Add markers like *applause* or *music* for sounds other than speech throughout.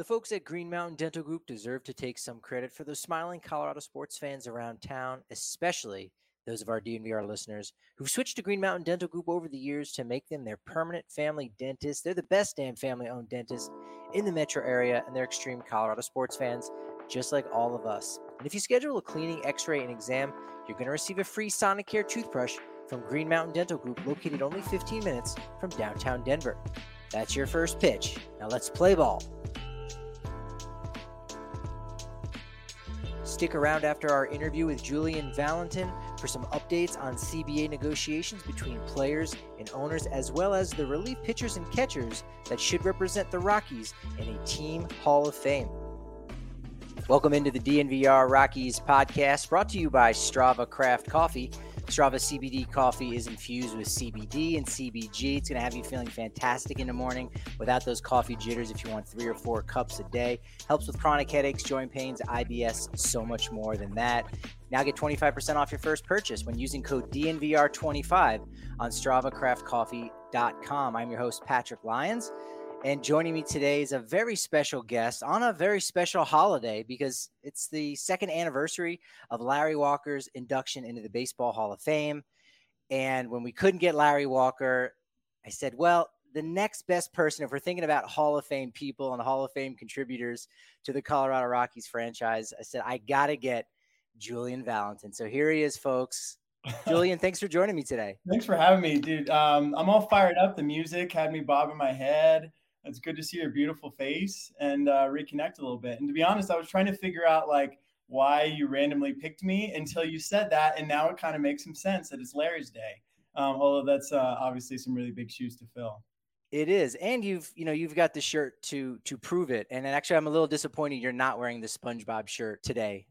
The folks at Green Mountain Dental Group deserve to take some credit for those smiling Colorado sports fans around town, especially those of our DNVR listeners who've switched to Green Mountain Dental Group over the years to make them their permanent family dentist. They're the best damn family owned dentist in the metro area, and they're extreme Colorado sports fans, just like all of us. And if you schedule a cleaning, x ray, and exam, you're going to receive a free Sonicare toothbrush from Green Mountain Dental Group, located only 15 minutes from downtown Denver. That's your first pitch. Now let's play ball. Stick around after our interview with Julian Valentin for some updates on CBA negotiations between players and owners, as well as the relief pitchers and catchers that should represent the Rockies in a Team Hall of Fame. Welcome into the DNVR Rockies podcast, brought to you by Strava Craft Coffee. Strava CBD coffee is infused with CBD and CBG. It's going to have you feeling fantastic in the morning without those coffee jitters if you want three or four cups a day. Helps with chronic headaches, joint pains, IBS, so much more than that. Now get 25% off your first purchase when using code DNVR25 on StravaCraftCoffee.com. I'm your host, Patrick Lyons. And joining me today is a very special guest on a very special holiday because it's the second anniversary of Larry Walker's induction into the Baseball Hall of Fame. And when we couldn't get Larry Walker, I said, well, the next best person, if we're thinking about Hall of Fame people and Hall of Fame contributors to the Colorado Rockies franchise, I said, I got to get Julian Valentin. So here he is, folks. *laughs* Julian, thanks for joining me today. Thanks for having me, dude. Um, I'm all fired up. The music had me bobbing my head it's good to see your beautiful face and uh, reconnect a little bit. And to be honest, I was trying to figure out like why you randomly picked me until you said that, and now it kind of makes some sense that it's Larry's day. Um, although that's uh, obviously some really big shoes to fill. It is, and you've you know you've got the shirt to to prove it. And actually, I'm a little disappointed you're not wearing the SpongeBob shirt today.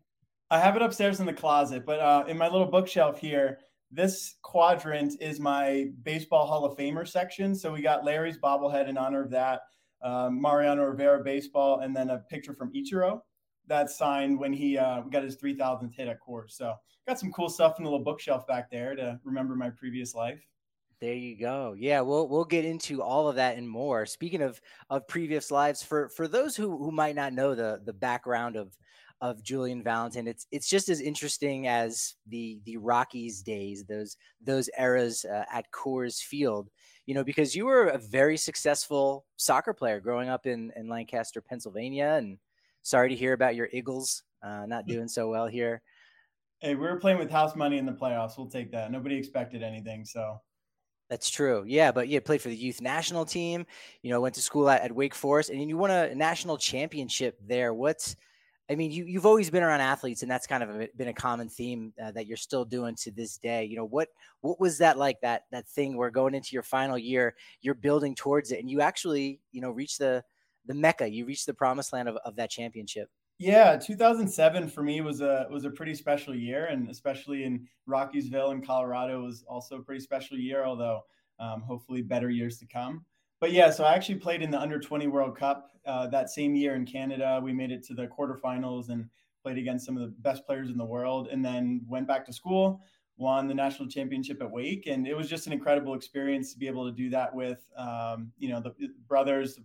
I have it upstairs in the closet, but uh, in my little bookshelf here, this quadrant is my baseball Hall of Famer section. So we got Larry's bobblehead in honor of that, um, Mariano Rivera baseball, and then a picture from Ichiro that's signed when he uh, got his 3000th hit at Coors. So got some cool stuff in the little bookshelf back there to remember my previous life. There you go. Yeah, we'll we'll get into all of that and more. Speaking of of previous lives, for for those who who might not know the the background of of Julian Valentin. It's it's just as interesting as the the Rockies days, those those eras uh, at Coors Field. You know, because you were a very successful soccer player growing up in in Lancaster, Pennsylvania, and sorry to hear about your Eagles uh, not *laughs* doing so well here. Hey, we were playing with house money in the playoffs. We'll take that. Nobody expected anything, so. That's true. Yeah, but you played for the youth national team. You know, went to school at, at Wake Forest, and you won a national championship there. What's I mean, you you've always been around athletes, and that's kind of a, been a common theme uh, that you're still doing to this day. You know, what what was that like? That that thing where going into your final year, you're building towards it, and you actually, you know, reach the the mecca, you reach the promised land of, of that championship. Yeah, 2007 for me was a was a pretty special year, and especially in Rockiesville in Colorado was also a pretty special year. Although um, hopefully better years to come but yeah, so I actually played in the under 20 World Cup uh, that same year in Canada. We made it to the quarterfinals and played against some of the best players in the world, and then went back to school, won the national championship at Wake, and it was just an incredible experience to be able to do that with, um, you know, the brothers,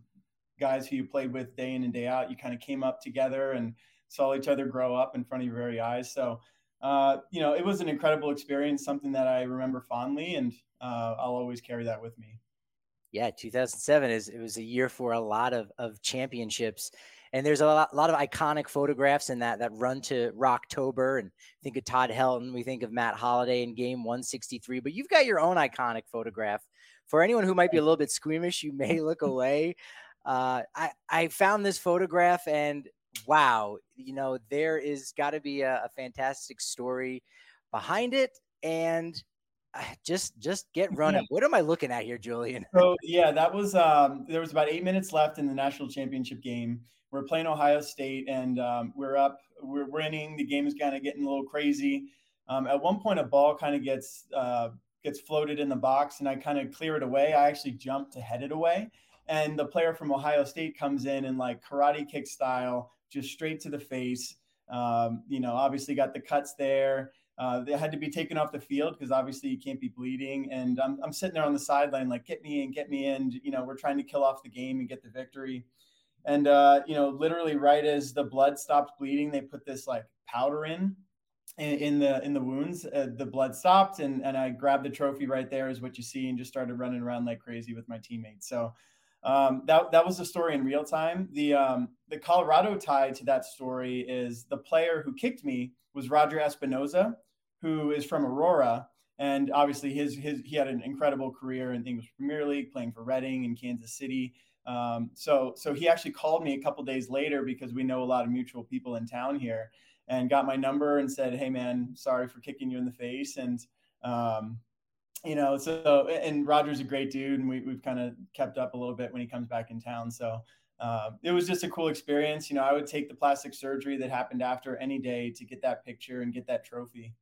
guys who you played with day in and day out. You kind of came up together and saw each other grow up in front of your very eyes. So. Uh, you know, it was an incredible experience, something that I remember fondly, and uh, I'll always carry that with me yeah, 2007 is it was a year for a lot of of championships. And there's a lot, a lot of iconic photographs in that that run to Rocktober. And think of Todd Helton, we think of Matt Holliday in Game 163. But you've got your own iconic photograph. For anyone who might be a little bit squeamish, you may look away. Uh, I I found this photograph and wow, you know there is got to be a, a fantastic story behind it and *sighs* just just get running. What am I looking at here, Julian? So yeah, that was um, there was about eight minutes left in the national championship game. We're playing Ohio State, and um, we're up. We're winning. The game is kind of getting a little crazy. Um, at one point, a ball kind of gets uh, gets floated in the box, and I kind of clear it away. I actually jump to head it away, and the player from Ohio State comes in and like karate kick style, just straight to the face. Um, you know, obviously got the cuts there uh, they had to be taken off the field because obviously you can't be bleeding. And I'm, I'm sitting there on the sideline, like, get me in, get me in. You know, we're trying to kill off the game and get the victory. And, uh, you know, literally right as the blood stopped bleeding, they put this like powder in. In, the in the wounds, uh, the blood stopped, and and I grabbed the trophy right there, is what you see, and just started running around like crazy with my teammates. So um, that that was the story in real time. The um, the Colorado tie to that story is the player who kicked me was Roger Espinoza, who is from Aurora. And obviously, his his he had an incredible career in the English Premier League, playing for Reading and Kansas City. Um, so so he actually called me a couple days later because we know a lot of mutual people in town here, and got my number and said, "Hey man, sorry for kicking you in the face." And um, you know, so and Roger's a great dude, and we, we've kind of kept up a little bit when he comes back in town. So uh, it was just a cool experience. You know, I would take the plastic surgery that happened after any day to get that picture and get that trophy.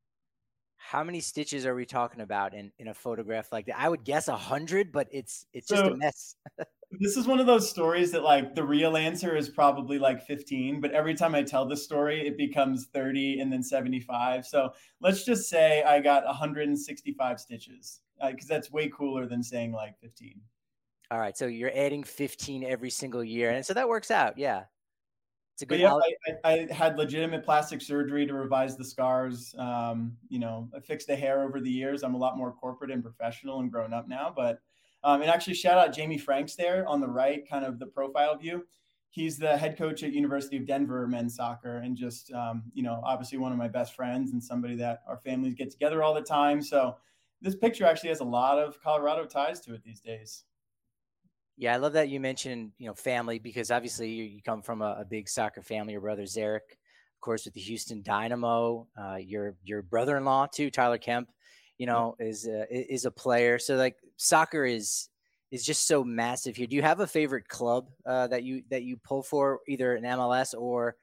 How many stitches are we talking about in, in a photograph like that? I would guess a hundred, but it's it's so, just a mess. *laughs* this is one of those stories that like the real answer is probably like 15, but every time I tell the story, it becomes 30 and then 75. So let's just say I got 165 stitches because uh, that's way cooler than saying like 15. All right, so you're adding 15 every single year, and so that works out. Yeah, it's a good. yeah, I, I, had legitimate plastic surgery to revise the scars. Um, you know, I fixed the hair over the years. I'm a lot more corporate and professional and grown up now. But um, and actually, shout out Jamie Franks there on the right, kind of the profile view. He's the head coach at University of Denver men's soccer, and just um, you know, obviously one of my best friends and somebody that our families get together all the time. So this picture actually has a lot of Colorado ties to it these days. Yeah, I love that you mentioned you know family because obviously you, you come from a, a, big soccer family. Your brother Zarek, of course, with the Houston Dynamo. Uh, your your brother-in-law too, Tyler Kemp. You know, is a, is a player. So like soccer is is just so massive here. Do you have a favorite club uh, that you that you pull for, either in MLS or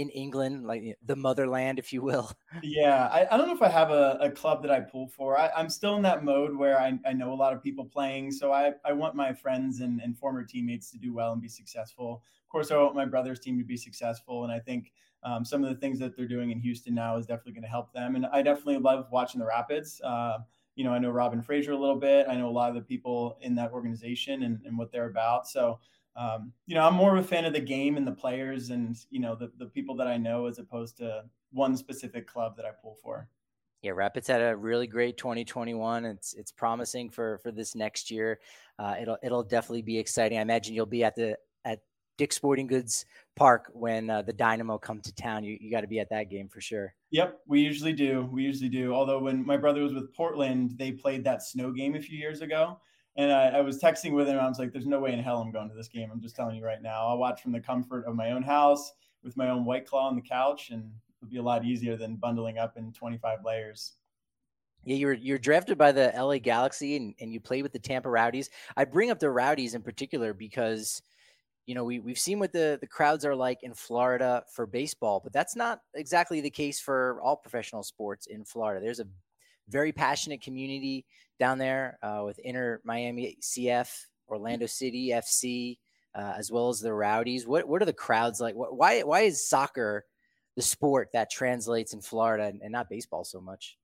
in England, like the motherland, if you will? *laughs* Yeah, I, I don't know if I have a, a club that I pull for. I, am still in that mode where I, I know a lot of people playing. So I, I want my friends and, and former teammates to do well and be successful. Of course, I want my brother's team to be successful. And I think um, some of the things that they're doing in Houston now is definitely going to help them. And I definitely love watching the Rapids. Uh, you know, I know Robin Fraser a little bit. I know a lot of the people in that organization and, and what they're about. So um, you know, I'm more of a fan of the game and the players and, you know, the, the people that I know as opposed to one specific club that I pull for. Yeah, Rapids had a really great 2021. It's it's promising for for this next year. Uh, it'll it'll definitely be exciting. I imagine you'll be at the at Dick's Sporting Goods Park when uh, the Dynamo come to town. You you got to be at that game for sure. Yep, we usually do. We usually do. Although when my brother was with Portland, they played that snow game a few years ago, and I, I, was texting with him. I was like, "There's no way in hell I'm going to this game. I'm just telling you right now. I'll watch from the comfort of my own house with my own white claw on the couch, and it'll be a lot easier than bundling up in 25 layers." Yeah, you're you're drafted by the LA Galaxy, and, and you play with the Tampa Rowdies. I bring up the Rowdies in particular because you know we we've seen what the the crowds are like in Florida for baseball, but that's not exactly the case for all professional sports in Florida. There's a very passionate community down there uh, with Inter Miami CF, Orlando City FC, uh, as well as the Rowdies. What what are the crowds like? What, why why is soccer the sport that translates in Florida and, and not baseball so much?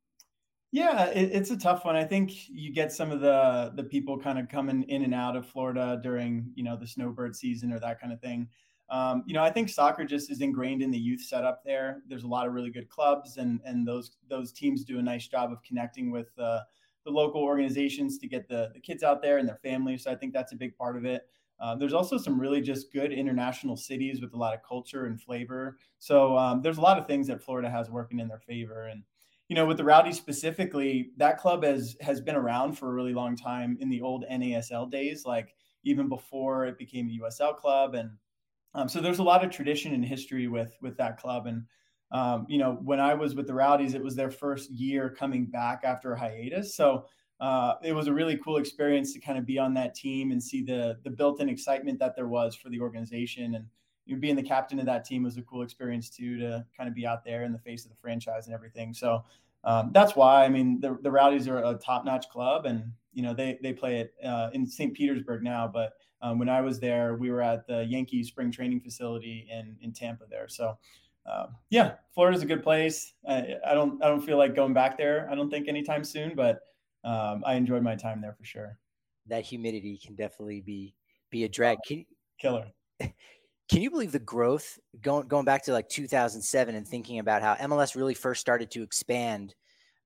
Yeah, it, it's a tough one. I think you get some of the the people kind of coming in and out of Florida during you know the snowbird season or that kind of thing. Um, you know, I think soccer just is ingrained in the youth setup there. There's a lot of really good clubs, and and those those teams do a nice job of connecting with uh, the local organizations to get the the kids out there and their families. So I think that's a big part of it. uh, there's also some really just good international cities with a lot of culture and flavor. So um, there's a lot of things that Florida has working in their favor. And you know, with the Rowdies specifically, that club has has been around for a really long time in the old NASL days, like even before it became a USL club. And um, so there's a lot of tradition and history with with that club. And um, you know, when I was with the Rowdies, it was their first year coming back after a hiatus. So uh, it was a really cool experience to kind of be on that team and see the the built-in excitement that there was for the organization. And you know, being the captain of that team was a cool experience too, to kind of be out there in the face of the franchise and everything. So um, that's why I mean the, the Rowdies are a top-notch club, and you know they they play it uh, in St. Petersburg now. But um, when I was there, we were at the Yankee spring training facility in in Tampa there. So uh, yeah, Florida's a good place. I, I, don't I don't feel like going back there. I don't think anytime soon, but um, I enjoyed my time there for sure. That humidity can definitely be be a drag. Can, Killer. *laughs* Can you believe the growth going going back to like 2007 and thinking about how MLS really first started to expand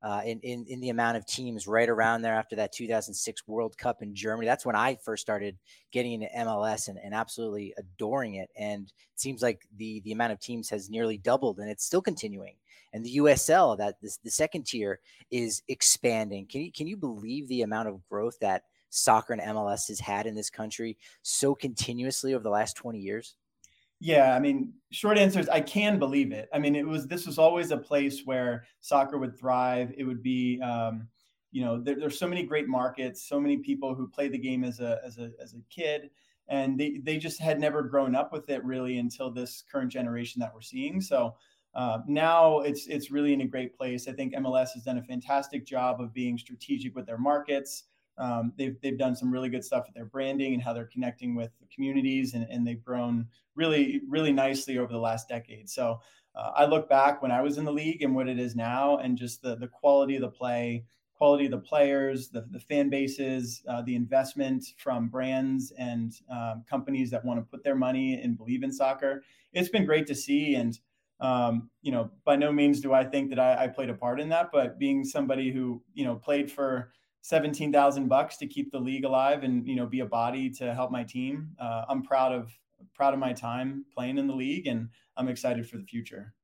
uh, in, in, in the amount of teams right around there after that 2006 World Cup in Germany. That's when I first started getting into MLS and, and absolutely adoring it. And it seems like the the amount of teams has nearly doubled, and it's still continuing. And the USL, that this, the second tier, is expanding. Can you can you believe the amount of growth that soccer and MLS has had in this country so continuously over the last 20 years? Yeah, I mean, short answer is I can believe it. I mean, it was this was always a place where soccer would thrive. It would be, um, you know, there, there's so many great markets, so many people who play the game as a as a as a kid, and they they just had never grown up with it really until this current generation that we're seeing. So uh, now it's it's really in a great place. I think MLS has done a fantastic job of being strategic with their markets. Um, they've, they've done some really good stuff with their branding and how they're connecting with the communities, and, and they've grown really, really nicely over the last decade. So uh, I look back when I was in the league and what it is now, and just the, the quality of the play, quality of the players, the, the fan bases, uh, the investment from brands and um, companies that want to put their money and believe in soccer. It's been great to see. And, um, you know, by no means do I think that I, I played a part in that, but being somebody who, you know, played for 17,000 bucks to keep the league alive and, you know, be a body to help my team. Uh, I'm proud of, proud of my time playing in the league and I'm excited for the future.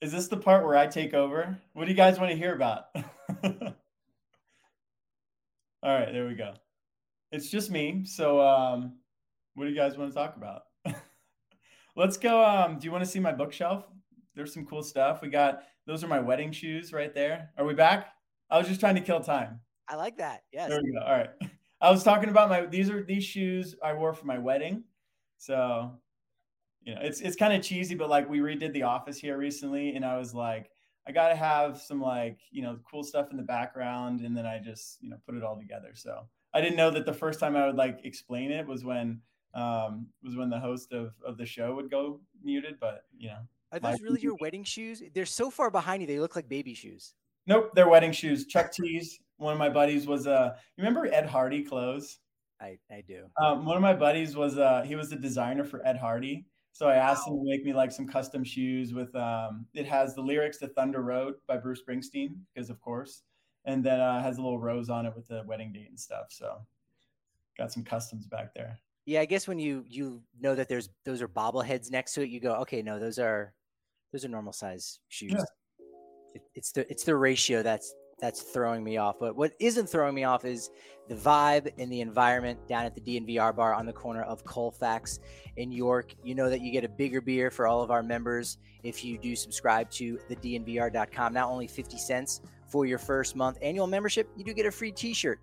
Is this the part where I take over? What do you guys want to hear about? *laughs* All right, there we go. It's just me. So, um, what do you guys want to talk about? *laughs* Let's go. Um, do you want to see my bookshelf? There's some cool stuff. We got those are my wedding shoes right there. Are we back? I was just trying to kill time. I like that. Yes. There we go. All right. *laughs* I was talking about my these are these shoes I wore for my wedding. So, you know, it's it's kind of cheesy, but like we redid the office here recently, and I was like, I gotta have some like, you know, cool stuff in the background, and then I just, you know, put it all together. So I didn't know that the first time I would like explain it was when um was when the host of of the show would go muted, but you know. Are those really your wedding shoes? They're so far behind you, they look like baby shoes. Nope, they're wedding shoes. Chuck Tees. One of my buddies was uh you remember Ed Hardy clothes? I, I do. Um, one of my buddies was uh he was the designer for Ed Hardy. So I asked wow. him to make me like some custom shoes with um it has the lyrics to Thunder Road by Bruce Springsteen, because of course. And then uh has a little rose on it with the wedding date and stuff. So got some customs back there. Yeah, I guess when you you know that there's those are bobbleheads next to it, you go, okay, no, those are those are normal size shoes. Yeah it's the it's the ratio that's that's throwing me off. But what isn't throwing me off is the vibe and the environment down at the DNVR bar on the corner of Colfax in York. You know that you get a bigger beer for all of our members if you do subscribe to the DNVR.com. Not only 50 cents for your first month annual membership, you do get a free t shirt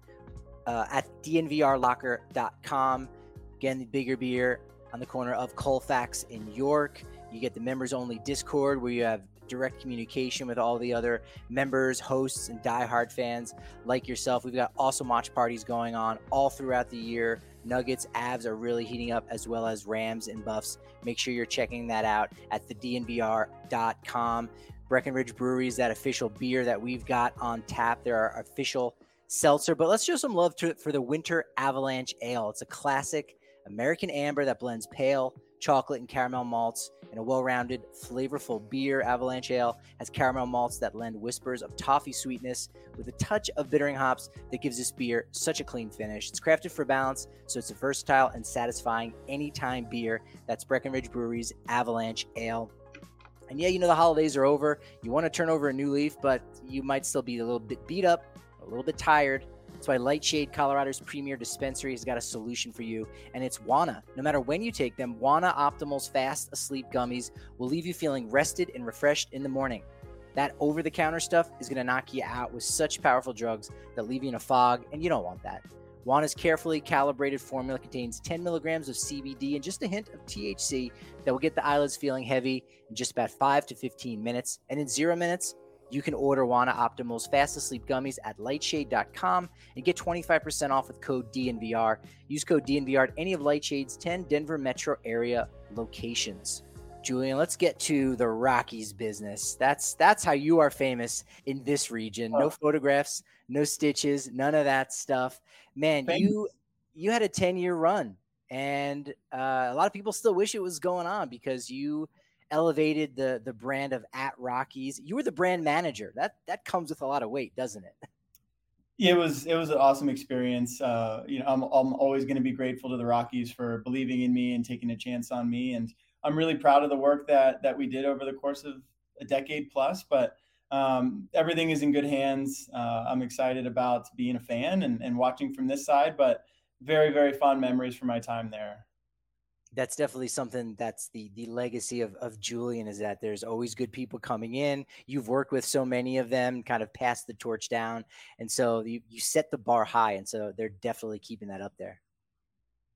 uh, at DNVRlocker.com. Again, the bigger beer on the corner of Colfax in York. You get the members only Discord where you have direct communication with all the other members, hosts, and diehard fans like yourself. We've got awesome watch parties going on all throughout the year. Nuggets, Avs are really heating up, as well as Rams and Buffs. Make sure you're checking that out at thednvr.com. Breckenridge Brewery is that official beer that we've got on tap. There are official seltzer, but let's show some love to, it for the Winter Avalanche Ale. It's a classic American amber that blends pale, chocolate, and caramel malts in a well rounded, flavorful beer. Avalanche Ale has caramel malts that lend whispers of toffee sweetness with a touch of bittering hops that gives this beer such a clean finish. It's crafted for balance, so it's a versatile and satisfying anytime beer. That's Breckenridge Brewery's Avalanche Ale. And yeah, you know, the holidays are over. You want to turn over a new leaf, but you might still be a little bit beat up, a little bit tired. That's why Lightshade, Colorado's premier dispensary, has got a solution for you, and it's Wana. No matter when you take them, Wana Optimal's Fast Asleep Gummies will leave you feeling rested and refreshed in the morning. That over the counter stuff is going to knock you out with such powerful drugs that leave you in a fog, and you don't want that. Wana's carefully calibrated formula contains 10 milligrams of CBD and just a hint of THC that will get the eyelids feeling heavy in just about 5 to 15 minutes. And in zero minutes, you can order Wana Optimal's Fast Asleep Gummies at lightshade.com and get 25% off with code DNVR. Use code DNVR at any of Lightshade's 10 Denver metro area locations. Julian, let's get to the Rockies business. That's that's how you are famous in this region. No photographs, no stitches, none of that stuff. Man, Thanks. you you had a 10-year run and uh, a lot of people still wish it was going on because you – elevated the the brand of at Rockies. You were the brand manager. That that comes with a lot of weight, doesn't it? it was it was an awesome experience. Uh, you know, I'm I'm always going to be grateful to the Rockies for believing in me and taking a chance on me, and I'm really proud of the work that that we did over the course of a decade plus. But um, everything is in good hands. Uh, I'm excited about being a fan and, and watching from this side, but very very fond memories from my time there that's definitely something that's the the legacy of, of Julian is that there's always good people coming in. You've worked with so many of them, kind of passed the torch down. And so you, you set the bar high. And so they're definitely keeping that up there.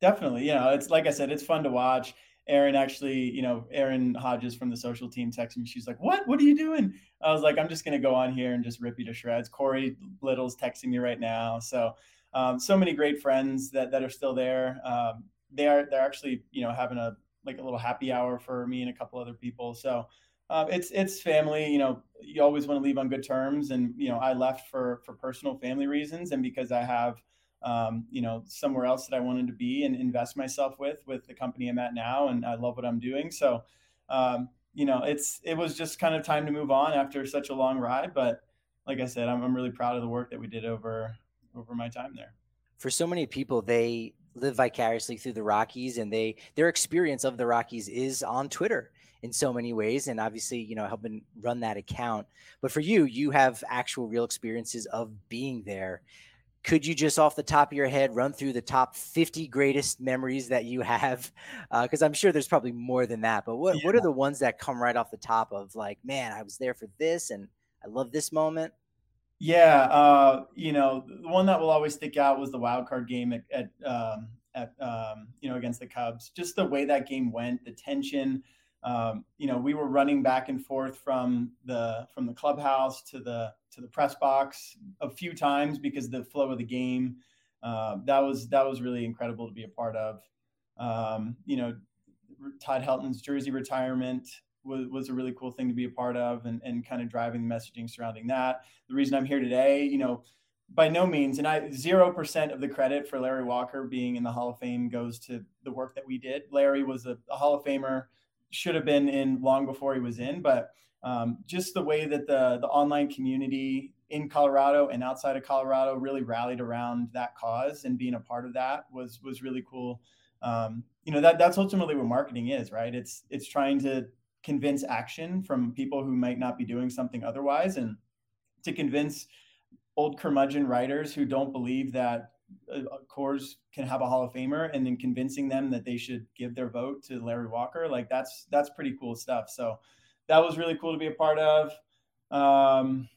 Definitely. You know, it's like I said, it's fun to watch. Erin actually, you know, Erin Hodges from the social team texted me. She's like, "What? What are you doing?" I was like, "I'm just gonna go on here and just rip you to shreds." Corey Little's texting me right now. So, um, so many great friends that that are still there. Um, they are they're actually you know having a like a little happy hour for me and a couple other people. So uh, it's it's family. You know, you always want to leave on good terms, and you know, I left for for personal family reasons, and because I have um, you know somewhere else that I wanted to be and invest myself with with the company I'm at now, and I love what I'm doing. So um, you know, it's it was just kind of time to move on after such a long ride. But like I said, I'm, I'm really proud of the work that we did over over my time there. For so many people, they live vicariously through the Rockies, and they their experience of the Rockies is on Twitter in so many ways, and obviously, you know, helping run that account. But for you, you have actual real experiences of being there. Could you just off the top of your head run through the top 50 greatest memories that you have? Because *laughs* uh, I'm sure there's probably more than that. But what, yeah. what are the ones that come right off the top of like, man, I was there for this and I love this moment? Yeah, uh, you know, the one that will always stick out was the wild card game at, at, um, at um, you know against the Cubs. Just the way that game went, the tension. Um, you know, we were running back and forth from the from the clubhouse to the to the press box a few times because the flow of the game. Uh, that was that was really incredible to be a part of. Um, you know, Todd Helton's jersey retirement was, was a really cool thing to be a part of and, and kind of driving the messaging surrounding that. The reason I'm here today, you know, by no means, and I zero percent of the credit for Larry Walker being in the Hall of Fame goes to the work that we did. Larry was a, a Hall of Famer, should have been in long before he was in, but um, just the way that the the online community in Colorado and outside of Colorado really rallied around that cause and being a part of that was was really cool. Um, you know that that's ultimately what marketing is, right? It's it's trying to convince action from people who might not be doing something otherwise and to convince old curmudgeon writers who don't believe that uh, Coors can have a Hall of Famer and then convincing them that they should give their vote to Larry Walker. Like that's that's pretty cool stuff. So that was really cool to be a part of. Um,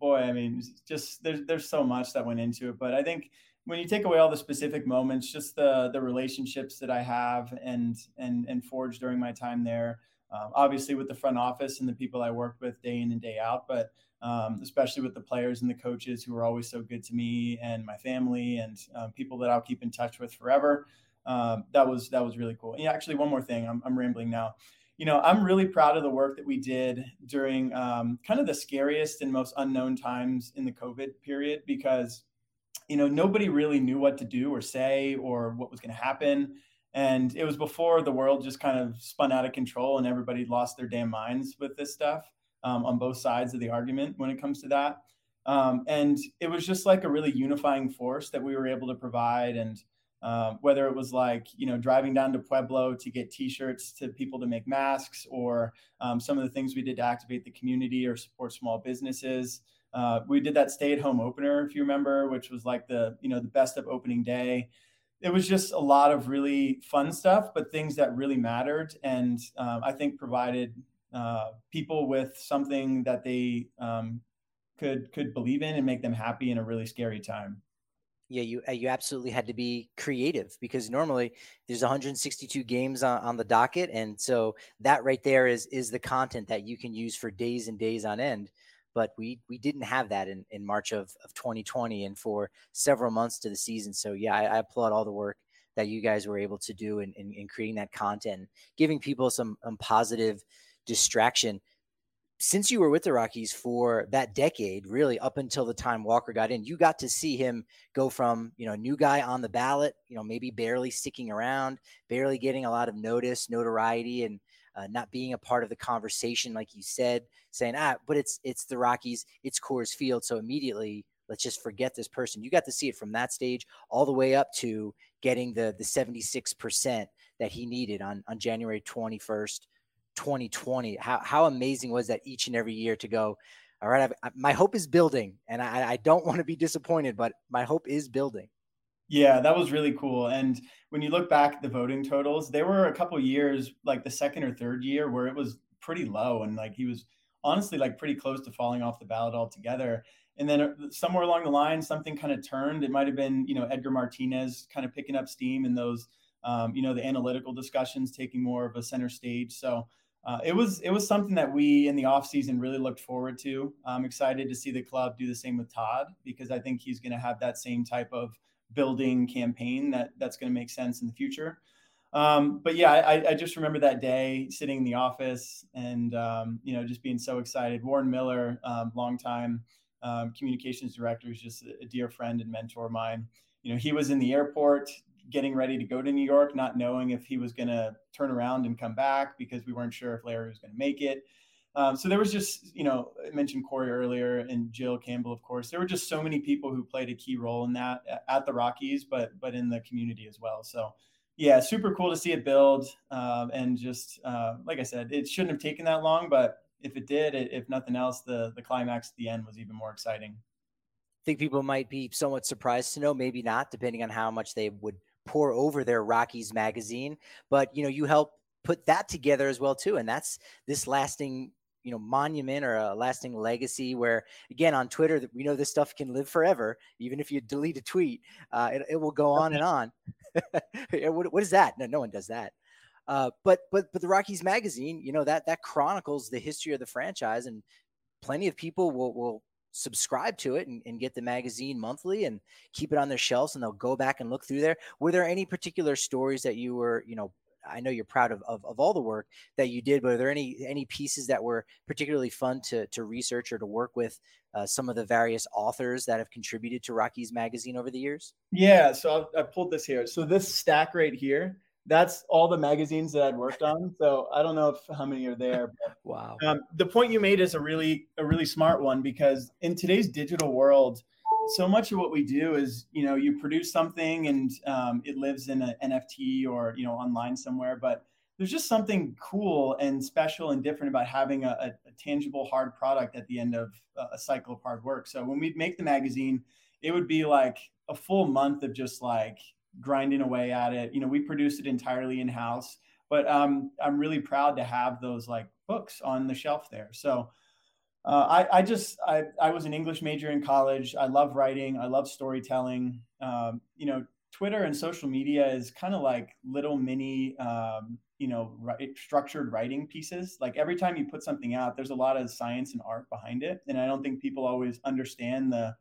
boy, I mean, just there's there's so much that went into it, but I think when you take away all the specific moments, just the the relationships that I have and and and forged during my time there, um, obviously with the front office and the people I worked with day in and day out, but um, especially with the players and the coaches who are always so good to me and my family and um, people that I'll keep in touch with forever. Um, that was that was really cool. And actually, one more thing, I'm, I'm, rambling now. You know, I'm really proud of the work that we did during um, kind of the scariest and most unknown times in the COVID period because, you know, nobody really knew what to do or say or what was going to happen And it was before the world just kind of spun out of control and everybody lost their damn minds with this stuff um, on both sides of the argument when it comes to that. Um, and it was just like a really unifying force that we were able to provide. And um, whether it was like, you know, driving down to Pueblo to get t shirts to people to make masks, or um, some of the things we did to activate the community or support small businesses. Uh, we did that stay at home opener, if you remember, which was like the, you know, the best of opening day it was just a lot of really fun stuff, but things that really mattered, and um, I think provided uh, people with something that they um, could could believe in and make them happy in a really scary time. Yeah, you uh, you absolutely had to be creative because normally there's 162 games on, on the docket, and so that right there is is the content that you can use for days and days on end but we we didn't have that in, in March of, of 2020 and for several months to the season. So yeah, I, I applaud all the work that you guys were able to do in, in, in creating that content, giving people some um, positive distraction. Since you were with the Rockies for that decade, really up until the time Walker got in, you got to see him go from you know new guy on the ballot, you know maybe barely sticking around, barely getting a lot of notice, notoriety, and uh, not being a part of the conversation, like you said, saying, ah, but it's it's the Rockies, it's Coors Field, so immediately let's just forget this person. You got to see it from that stage all the way up to getting the the 76% that he needed on on January 21st, 2020. How how amazing was that each and every year to go, all right, I've, my hope is building, and I, I don't *laughs* want to be disappointed, but my hope is building. Yeah, that was really cool. And when you look back at the voting totals, there were a couple years, like the second or third year, where it was pretty low, and like he was honestly like pretty close to falling off the ballot altogether. And then uh, somewhere along the line, something kind of turned. It might have been, you know, Edgar Martinez kind of picking up steam in those, um, you know, the analytical discussions taking more of a center stage. So uh, it was it was something that we in the offseason really looked forward to. I'm excited to see the club do the same with Todd because I think he's going to have that same type of building campaign that that's going to make sense in the future. Um, but yeah, I, I, just remember that day sitting in the office and um, you know just being so excited. Warren Miller, um, longtime um, communications director, is just a, dear friend and mentor of mine. You know, he was in the airport getting ready to go to New York, not knowing if he was going to turn around and come back because we weren't sure if Larry was going to make it. Um, so there was just, you know, I mentioned Corey earlier and Jill Campbell, of course. There were just so many people who played a key role in that at the Rockies, but but in the community as well. So yeah, super cool to see it build. Um, and just uh, like I said, it shouldn't have taken that long, but if it did, it, if nothing else, the the climax at the end was even more exciting. I think people might be somewhat surprised to know, maybe not, depending on how much they would pour over their Rockies magazine. But you know, you help put that together as well too, and that's this lasting you know monument or a lasting legacy where again on twitter we know this stuff can live forever even if you delete a tweet uh, it, it will go on and on. *laughs* What, what is that? No no one does that. Uh, but but but the rockies magazine you know that that chronicles the history of the franchise and plenty of people will will subscribe to it and, and, get the magazine monthly and keep it on their shelves and they'll go back and look through there. Were there any particular stories that you were you know I know you're proud of, of, of all the work that you did, but are there any any pieces that were particularly fun to to research or to work with uh, some of the various authors that have contributed to Rockies Magazine over the years? Yeah, so I, I pulled this here. So this stack right here, that's all the magazines that I'd worked on. So I don't know if how many are there. *laughs* But, wow. Um, the point you made is a really a really smart one because in today's digital world so much of what we do is you know you produce something and um, it lives in an nft or you know online somewhere but there's just something cool and special and different about having a, a, a tangible hard product at the end of a cycle of hard work. So when we make the magazine it would be like a full month of just like grinding away at it. You know we produce it entirely in house but um, i'm really proud to have those like books on the shelf there. So uh, I, I just I, I was an English major in college. I love writing. I love storytelling. Um, you know, Twitter and social media is kind of like little mini, um, you know, right, structured writing pieces. Like every time you put something out, there's a lot of science and art behind it, and I don't think people always understand the,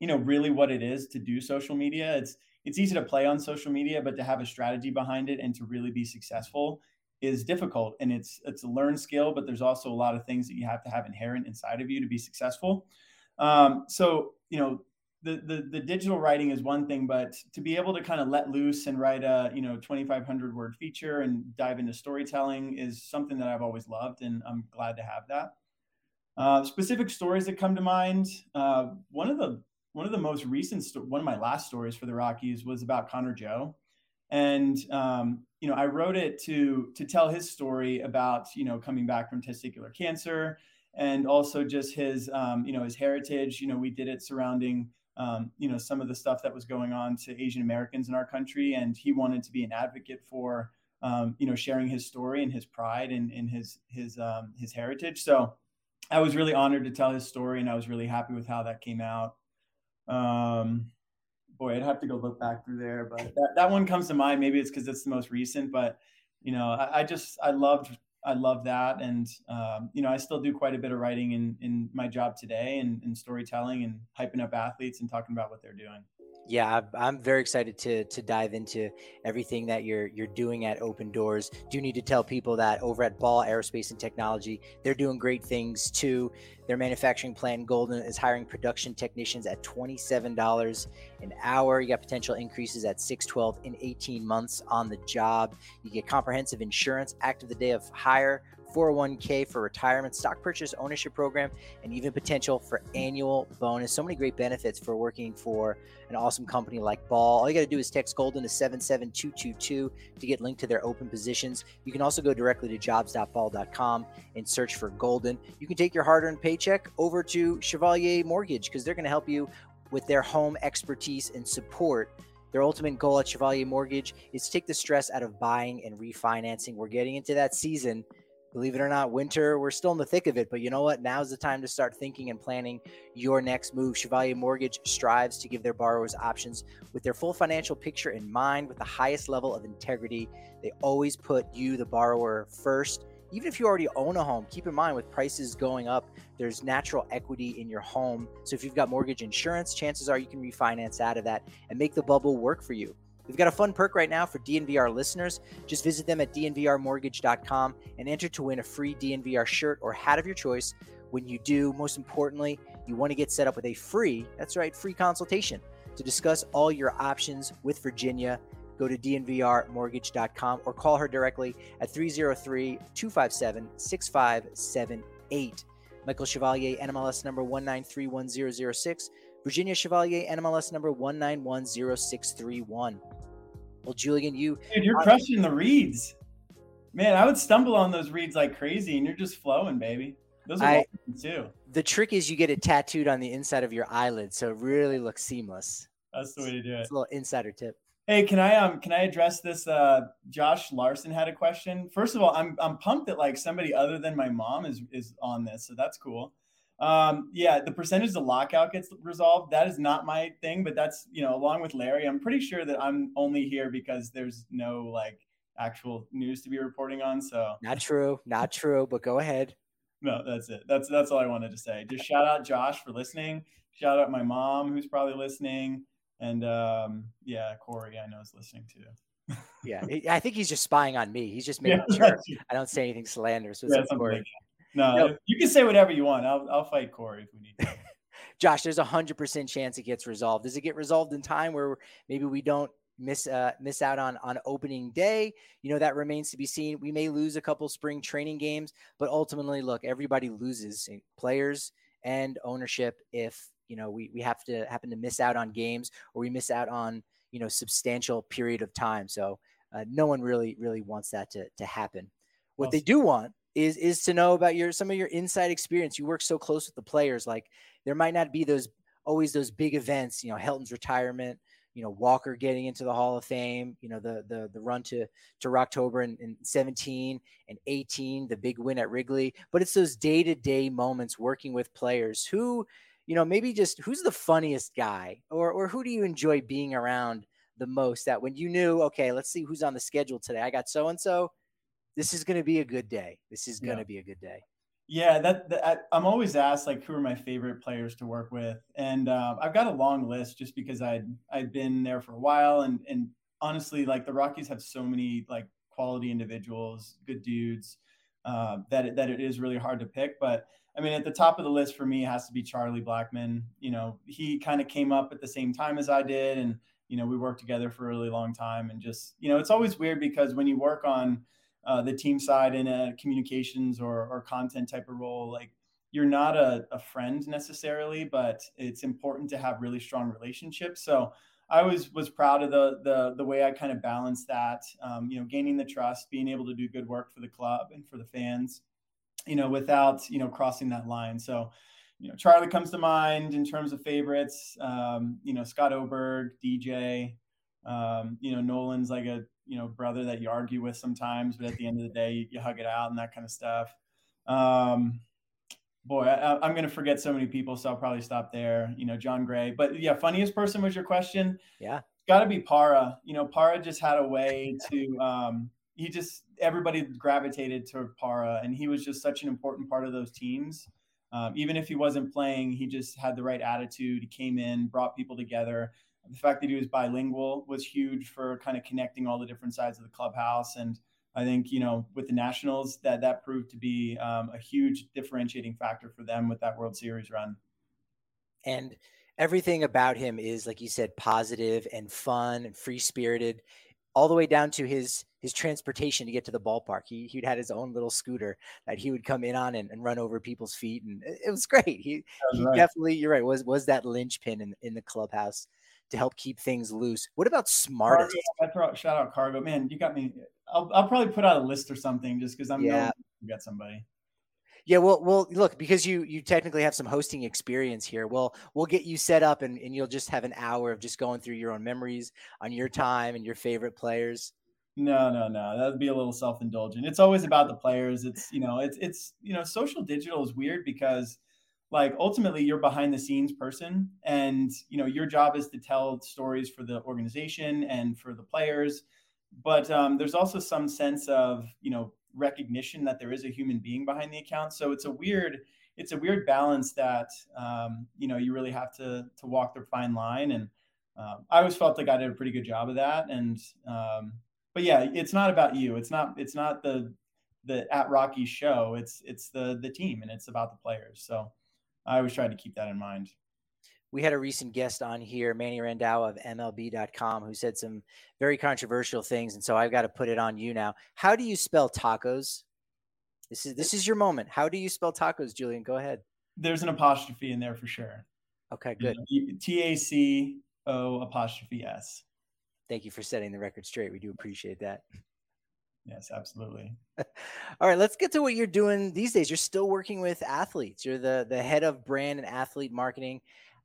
you know, really what it is to do social media. It's it's easy to play on social media, but to have a strategy behind it and to really be successful, is difficult and it's it's a learned skill but there's also a lot of things that you have to have inherent inside of you to be successful um, so you know the, the the digital writing is one thing, but to be able to kind of let loose and write a you know 2,500 word feature and dive into storytelling is something that I've always loved, and I'm glad to have that. Uh, specific stories that come to mind. Uh, one of the one of the most recent sto- one of my last stories for the Rockies was about Connor Joe, and um, you know I wrote it to to tell his story about you know coming back from testicular cancer and also just his um, you know his heritage. You know we did it surrounding um, you know some of the stuff that was going on to Asian Americans in our country, and he wanted to be an advocate for um, you know sharing his story and his pride and, and his his um, his heritage. So I was really honored to tell his story, and I was really happy with how that came out. Um, boy, I'd have to go look back through there, but that, that one comes to mind. Maybe it's because it's the most recent, but you know, I, I just I loved I love that, and um, you know, I still do quite a bit of writing in in my job today, and, and storytelling, and hyping up athletes and talking about what they're doing. Yeah, I'm very excited to to dive into everything that you're you're doing at open doors Do need to tell people that over at Ball Aerospace and Technology, they're doing great things too. Their manufacturing plant Golden is hiring production technicians at $27 an hour. You got potential increases at 6, 12, and 18 months on the job. You get comprehensive insurance active the day of hire 401k for retirement, stock purchase ownership program, and even potential for annual bonus. So many great benefits for working for an awesome company like Ball. All you got to do is text Golden to 77222 to get linked to their open positions. You can also go directly to jobs.ball.com and search for Golden. You can take your hard earned paycheck over to Chevalier Mortgage because they're going to help you with their home expertise and support. Their ultimate goal at Chevalier Mortgage is to take the stress out of buying and refinancing. We're getting into that season believe it or not, winter, we're still in the thick of it. But you know what? Now's the time to start thinking and planning your next move. Chevalier Mortgage strives to give their borrowers options with their full financial picture in mind, with the highest level of integrity. They always put you, the borrower, first. Even if you already own a home, keep in mind with prices going up, there's natural equity in your home. So if you've got mortgage insurance, chances are you can refinance out of that and make the bubble work for you. We've got a fun perk right now for DNVR listeners. Just visit them at dnvrmortgage.com and enter to win a free DNVR shirt or hat of your choice. When you do, most importantly, you want to get set up with a free, that's right, free consultation to discuss all your options with Virginia. Go to dnvrmortgage.com or call her directly at 303 257 6578. Michael Chevalier, NMLS number 1931006. Virginia Chevalier, NMLS number 1910631. Well, Julian, you. Dude, you're crushing the reads. Man, I would stumble on those reads like crazy, and you're just flowing, baby. Those are I, too. The trick is you get it tattooed on the inside of your eyelid, so it really looks seamless. That's the way to do it. It's a little insider tip. Hey, can I um can I address this? Uh, Josh Larson had a question. First of all, I'm I'm pumped that like somebody other than my mom is is on this, so that's cool. Um, yeah, the percentage the lockout gets resolved, that is not my thing, but that's, you know, along with Larry, I'm pretty sure that I'm only here because there's no like actual news to be reporting on. So not true, not true, but go ahead. No, that's it. That's that's all I wanted to say. Just shout out Josh for listening. Shout out my mom who's probably listening. And um, yeah, Corey, I know is listening too. yeah, I think he's just spying on me. He's just *laughs* making yeah, sure I don't say anything slanderous. Yeah, Corey. Like no, no, you can say whatever you want. I'll I'll fight Corey if we need to. *laughs* Josh, there's a hundred percent chance it gets resolved. Does it get resolved in time where maybe we don't miss uh, miss out on on opening day? You know that remains to be seen. We may lose a couple spring training games, but ultimately, look, everybody loses, eh, players and ownership. If you know we we have to happen to miss out on games or we miss out on you know substantial period of time. So uh, no one really really wants that to to happen. What well, they do want is is to know about your some of your inside experience. You work so close with the players. Like there might not be those always those big events. You know, Helton's retirement. You know, Walker getting into the Hall of Fame. You know, the the the run to to October in, in 17 and 18, the big win at Wrigley. But it's those day to day moments working with players who, you know, maybe just who's the funniest guy, or or who do you enjoy being around the most? That when you knew, okay, let's see who's on the schedule today. I got so and so this is going to be a good day. This is going to yeah. be a good day. Yeah, that, that, I'm always asked like who are my favorite players to work with, and uh, I've got a long list just because I'd I'd been there for a while, and and honestly, like the Rockies have so many like quality individuals, good dudes. uh, that it, that it is really hard to pick. But I mean, at the top of the list for me has to be Charlie Blackmon. You know, he kind of came up at the same time as I did, and you know, we worked together for a really long time. And just you know, it's always weird because when you work on uh, the team side in a communications or, or content type of role, like you're not a, a friend necessarily, but it's important to have really strong relationships. So I was was proud of the the the way I kind of balanced that. Um, you know, gaining the trust, being able to do good work for the club and for the fans. You know, without you know crossing that line. So, you know, Charlie comes to mind in terms of favorites. Um, you know, Scott Oberg, DJ. Um, you know, Nolan's like a you know brother that you argue with sometimes, but at the end of the day, you, you hug it out and that kind of stuff. Um, boy, I, am going to forget so many people, so I'll probably stop there. You know, Jon Gray, but yeah, funniest person was your question. Yeah, got to be Parra. You know, Parra just had a way to. Um, he just everybody gravitated toward Parra, and he was just such an important part of those teams. Um, even if he wasn't playing, he just had the right attitude. He came in, brought people together. The fact that he was bilingual was huge for kind of connecting all the different sides of the clubhouse and I think you know with the Nationals that that proved to be um, a huge differentiating factor for them with that World Series run. And everything about him is like you said, positive and fun and free spirited, all the way down to his his transportation to get to the ballpark. He he'd had his own little scooter that he would come in on and, and run over people's feet, and it, was great. He, was he right. definitely, you're right, was was that linchpin in in the clubhouse to help keep things loose. What about smartest? Cargo, shout out Cargo, man. You got me. I'll, I'll probably put out a list or something just because I'm yeah. to get somebody. Yeah, well, well, look, because you you technically have some hosting experience here. Well, we'll get you set up, and, and you'll just have an hour of just going through your own memories on your time and your favorite players. No, no, no. That would be a little self indulgent. It's always about the players. It's you know, it's it's you know, social digital is weird because like ultimately you're behind the scenes person and you know your job is to tell stories for the organization and for the players. But um, there's also some sense of you know recognition that there is a human being behind the account. So it's a weird it's a weird balance that um, you know you really have to to walk the fine line. And um, i always felt like i did a pretty good job of that. And um, but yeah it's not about you. It's not it's not the the at rocky show. It's it's the the team and it's about the players. So I always try to keep that in mind. We had a recent guest on here, Manny Randhawa of MLB.com, who said some very controversial things, and so I've got to put it on you now. How do you spell tacos? This is this is your moment. How do you spell tacos, Julian? Go ahead. There's an apostrophe in there for sure. Okay, good. T A C O apostrophe S. Thank you for setting the record straight. We do appreciate that. Yes, absolutely. *laughs* All right, let's get to what you're doing these days. You're still working with athletes. You're the the head of brand and athlete marketing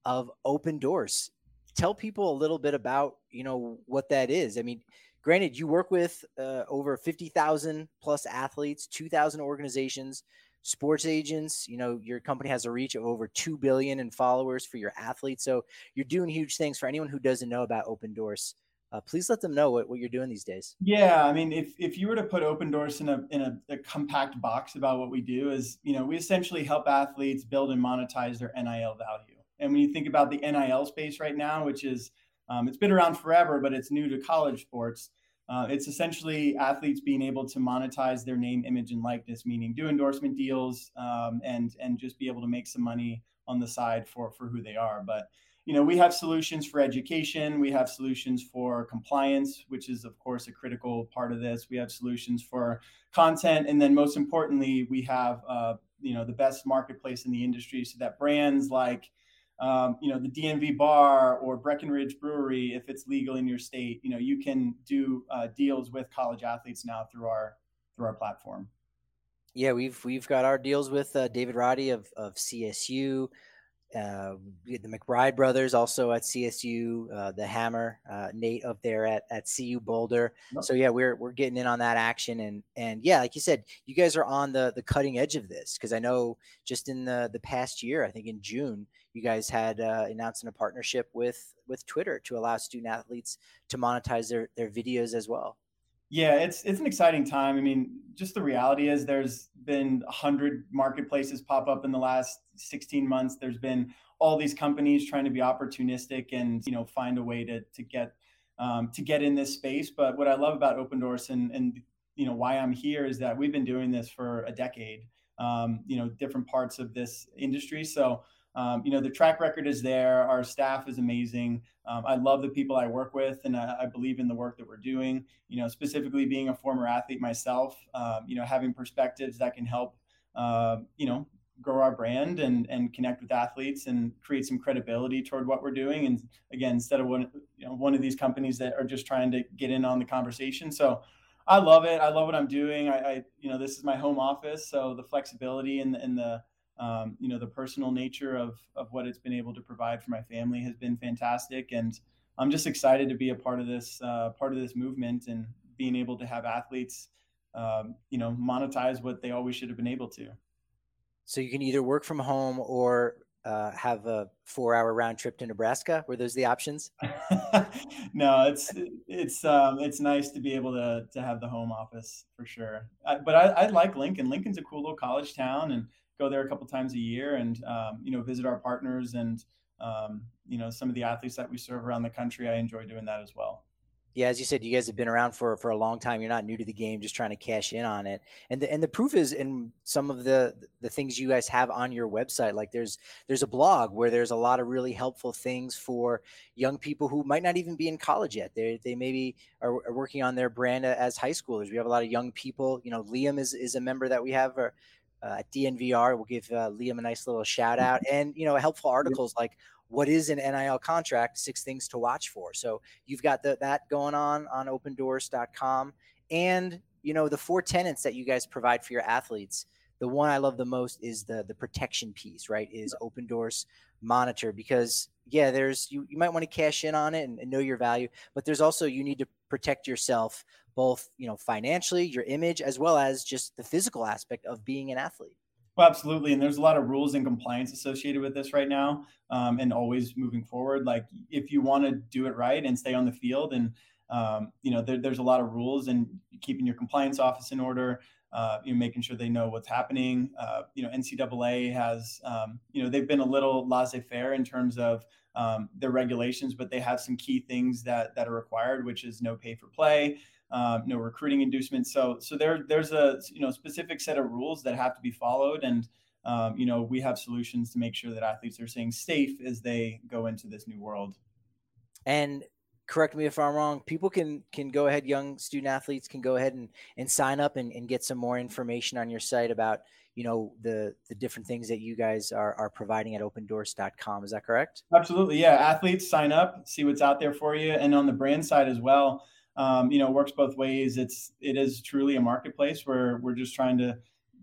of Opendorse. Tell people a little bit about you know what that is. I mean, granted, you work with uh, over fifty thousand plus athletes, two thousand organizations, sports agents. You know, your company has a reach of over two billion in followers for your athletes. So you're doing huge things for anyone who doesn't know about Opendorse uh, please let them know what, what you're doing these days. Yeah, I mean, if, if you were to put Opendorse in a in a, a, compact box about what we do, is you know we essentially help athletes build and monetize their NIL value. And when you think about the NIL space right now, which is um, it's been around forever, but it's new to college sports. Uh, it's essentially athletes being able to monetize their name, image, and likeness, meaning do endorsement deals um, and and just be able to make some money on the side for for who they are. But you know, we have solutions for education. We have solutions for compliance, which is, of course, a critical part of this. We have solutions for content, and then most importantly, we have, uh, you know, the best marketplace in the industry, so that brands like, um, you know, the DNVR Bar or Breckenridge Brewery, if it's legal in your state, you know, you can do uh, deals with college athletes now through our through our platform. Yeah, we've we've got our deals with uh, David Roddy of of CSU uh, the McBride brothers also at CSU, uh, the Hammer, uh, Nate up there at, at CU Boulder. Yep. So yeah, we're we're getting in on that action, and and yeah, like you said, you guys are on the the cutting edge of this because I know just in the the past year, I think in June, you guys had uh, announced a partnership with with Twitter to allow student athletes to monetize their their videos as well. Yeah, it's it's an exciting time. I mean, just the reality is there's been a hundred marketplaces pop up in the last 16 months. There's been all these companies trying to be opportunistic and you know find a way to to get um, to get in this space. But what I love about Opendorse and and you know why I'm here is that we've been doing this for a decade. Um, you know, different parts of this industry. So um, you know, the track record is there. Our staff is amazing. Um, I love the people I work with, and I, I, believe in the work that we're doing. You know, specifically being a former athlete myself, um, you know, having perspectives that can help, uh, you know, grow our brand and and connect with athletes and create some credibility toward what we're doing. And again, instead of one, you know, one of these companies that are just trying to get in on the conversation. So. I love it. I love what I'm doing. I, I, you know, this is my home office, so the flexibility and, and the um, you know the personal nature of of what it's been able to provide for my family has been fantastic and i'm just excited to be a part of this uh, part of this movement and being able to have athletes um, you know monetize what they always should have been able to so you can either work from home or uh, have a four hour round trip to Nebraska? Were those the options? *laughs* no, it's it's um, it's nice to be able to to have the home office for sure. I, but I, I like Lincoln. Lincoln's a cool little college town, and go there a couple times a year and um, you know visit our partners and um, you know some of the athletes that we serve around the country. I enjoy doing that as well. Yeah, as you said, you guys have been around for for a long time. You're not new to the game, just trying to cash in on it. And the and the proof is in some of the the things you guys have on your website. Like there's there's a blog where there's a lot of really helpful things for young people who might not even be in college yet. They they maybe are, are working on their brand as high schoolers. We have a lot of young people. You know, Liam is is a member that we have. Or, at DNVR. We'll give uh, Liam a nice little shout out and, you know, helpful articles like what is an NIL contract, six things to watch for. So you've got the, that going on on opendorse.com and, you know, the four tenants that you guys provide for your athletes. The one I love the most is the the protection piece, right? Is Opendorse monitor because yeah, there's you, you might want to cash in on it and, and know your value, but there's also you need to protect yourself both you know financially your image as well as just the physical aspect of being an athlete well, absolutely. And there's a lot of rules and compliance associated with this right now, um, and always moving forward. Like if you want to do it right and stay on the field, and um, you know there, there's a lot of rules and keeping your compliance office in order. Uh, you know, making sure they know what's happening. Uh, you know, NCAA has, um, you know, they've been a little laissez-faire in terms of um, their regulations, but they have some key things that that are required, which is no pay for play, um, no recruiting inducements. So so there there's a you know specific set of rules that have to be followed, and um, you know we have solutions to make sure that athletes are staying safe as they go into this new world. And correct me if I'm wrong. People can can go ahead, young student athletes can go ahead and and sign up and, and get some more information on your site about you know the the different things that you guys are are providing at opendorse.com. Is that correct? Absolutely, yeah. Athletes sign up, see what's out there for you, and on the brand side as well um, you know, works both ways. It's it is truly a marketplace where we're just trying to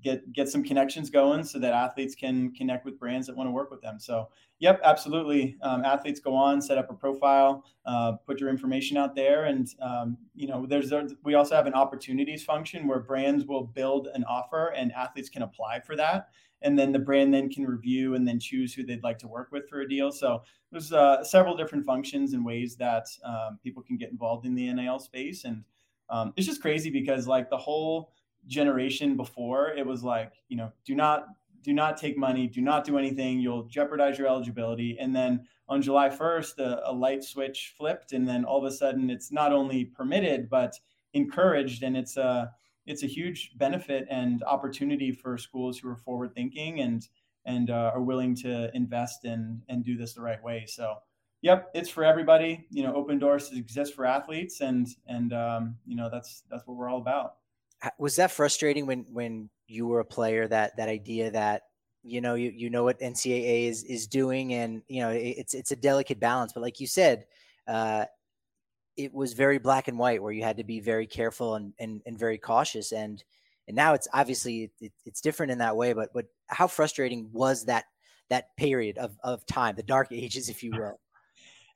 get get some connections going so that athletes can connect with brands that want to work with them. So, yep, absolutely. Um, athletes go on, set up a profile, uh, put your information out there, and um, you know, there's we also have an opportunities function where brands will build an offer and athletes can apply for that and then the brand then can review and then choose who they'd like to work with for a deal. So there's uh, several different functions and ways that um, people can get involved in the NIL space, and um, it's just crazy because like the whole generation before, it was like you know do not do not take money, do not do anything, you'll jeopardize your eligibility, and then on July 1st, a, a light switch flipped, and then all of a sudden it's not only permitted but encouraged, and it's a uh, it's a huge benefit and opportunity for schools who are forward thinking and and uh, are willing to invest in and do this the right way. So, yep, it's for everybody. You know, Opendorse exist for athletes, and and um, you know that's that's what we're all about. Was that frustrating when when you were a player? That that idea that you know you you know what NCAA is is doing, and you know it's it's a delicate balance. But like you said, uh, it was very black and white where you had to be very careful and, and, and very cautious. And, and now it's obviously it, it's different in that way, but, but how frustrating was that, that period of, of time, the dark *laughs* ages, if you will?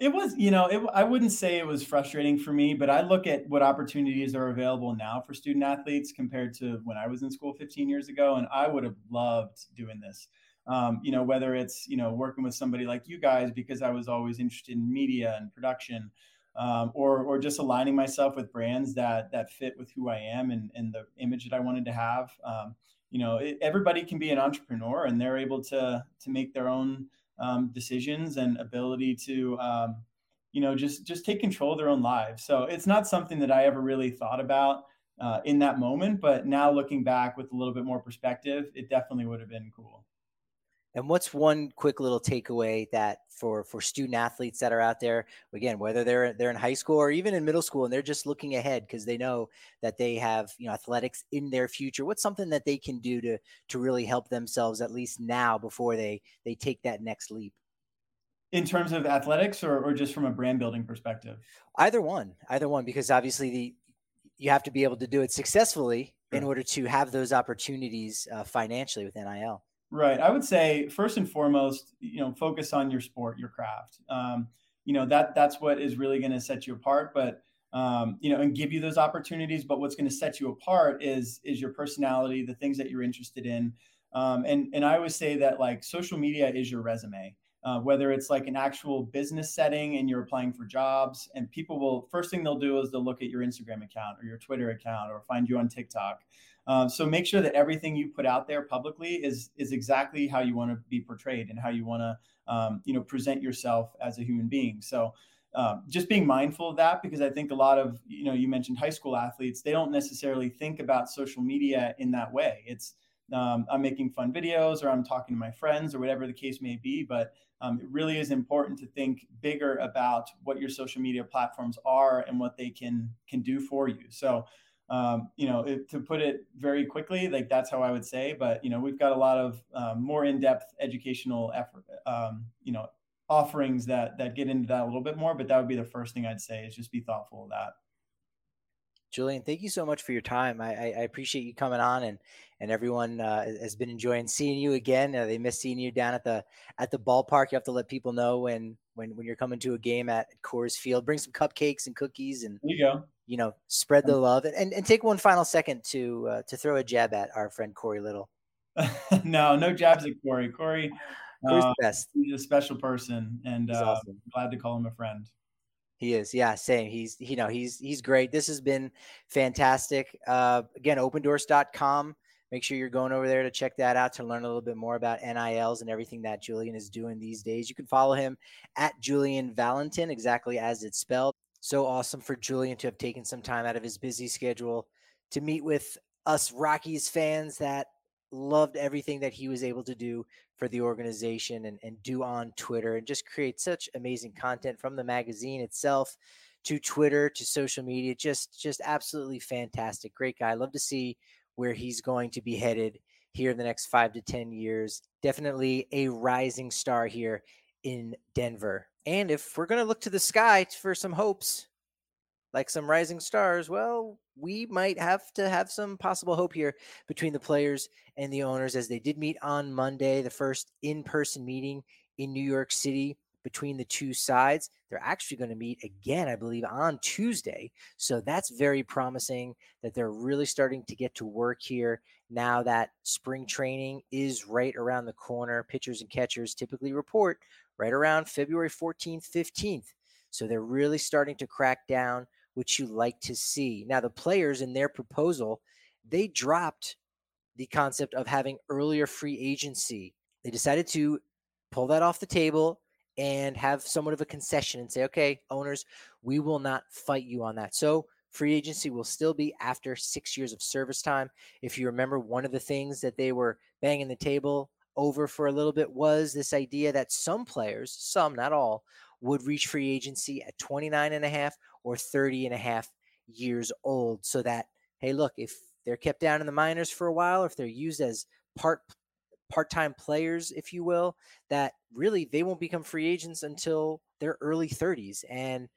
It was, you know, it, I wouldn't say it was frustrating for me, but I look at what opportunities are available now for student athletes compared to when I was in school 15 years ago. And I would have loved doing this. Um, you know, whether it's, you know, working with somebody like you guys, because I was always interested in media and production, um, or or just aligning myself with brands that that fit with who I am and, and the image that I wanted to have. Um, you know, it, everybody can be an entrepreneur, and they're able to to make their own um, decisions and ability to um, you know just just take control of their own lives. So it's not something that I ever really thought about. uh, in that moment. But now looking back with a little bit more perspective, it definitely would have been cool. And what's one quick little takeaway that for for student athletes that are out there, again, whether they're they're in high school or even in middle school, and they're just looking ahead because they know that they have you know athletics in their future. What's something that they can do to to really help themselves at least now before they they take that next leap? In terms of athletics, or or just from a brand building perspective? Either one, either one, because obviously the you have to be able to do it successfully in order to have those opportunities uh, financially with NIL. Right. I would say first and foremost, you know, focus on your sport, your craft. Um, you know that that's what is really going to set you apart. But um, you know, and give you those opportunities. But what's going to set you apart is is your personality, the things that you're interested in. Um, and and I always say that like social media is your resume. Uh, whether it's like an actual business setting and you're applying for jobs, and people will first thing they'll do is they'll look at your Instagram account or your Twitter account or find you on TikTok. Um, so make sure that everything you put out there publicly is is exactly how you want to be portrayed and how you want to um, you know present yourself as a human being. So um, just being mindful of that because I think a lot of you know you mentioned high school athletes they don't necessarily think about social media in that way. It's um, I'm making fun videos or I'm talking to my friends or whatever the case may be, but um, it really is important to think bigger about what your social media platforms are and what they can can do for you. So um, you know, it, to put it very quickly, like that's how I would say. But you know, we've got a lot of um, more in-depth educational effort, um, you know, offerings that that get into that a little bit more. But that would be the first thing I'd say is just be thoughtful of that. Julian, thank you so much for your time. I, I, I appreciate you coming on, and and everyone uh, has been enjoying seeing you again. Uh, they miss seeing you down at the at the ballpark. You have to let people know when when when you're coming to a game at Coors Field. Bring some cupcakes and cookies, and there you go you know, spread the love and, and take one final second to uh, to throw a jab at our friend Corey Little. *laughs* no, no jabs at Corey. Corey, Corey's uh, best. He's a special person, and uh, awesome. glad to call him a friend. He is, yeah, same. He's, you know, he's he's great. This has been fantastic. Uh, again, opendorse.com. Make sure you're going over there to check that out to learn a little bit more about NILs and everything that Julian is doing these days. You can follow him at Julian Valentin, exactly as it's spelled so awesome for Julian to have taken some time out of his busy schedule to meet with us Rockies fans that loved everything that he was able to do for the organization and, and do on Twitter and just create such amazing content from the magazine itself to Twitter to social media. Just just absolutely fantastic. Great guy. Love to see where he's going to be headed here in the next five to ten years. Definitely a rising star here in Denver. And if we're going to look to the sky for some hopes, like some rising stars, well, we might have to have some possible hope here between the players and the owners as they did meet on Monday, the first in person meeting in New York City between the two sides. They're actually going to meet again, I believe, on Tuesday. So that's very promising that they're really starting to get to work here now that spring training is right around the corner. Pitchers and catchers typically report right around February 14th, 15th. So they're really starting to crack down, which you like to see. Now, the players in their proposal, they dropped the concept of having earlier free agency. They decided to pull that off the table and have somewhat of a concession and say, okay, owners, we will not fight you on that. So free agency will still be after six years of service time. If you remember, one of the things that they were banging the table over for a little bit was this idea that some players, some, not all, would reach free agency at 29 and a half or 30 and a half years old. So that, hey, look, if they're kept down in the minors for a while, or if they're used as part part-time players, if you will, that really they won't become free agents until their early 30s. And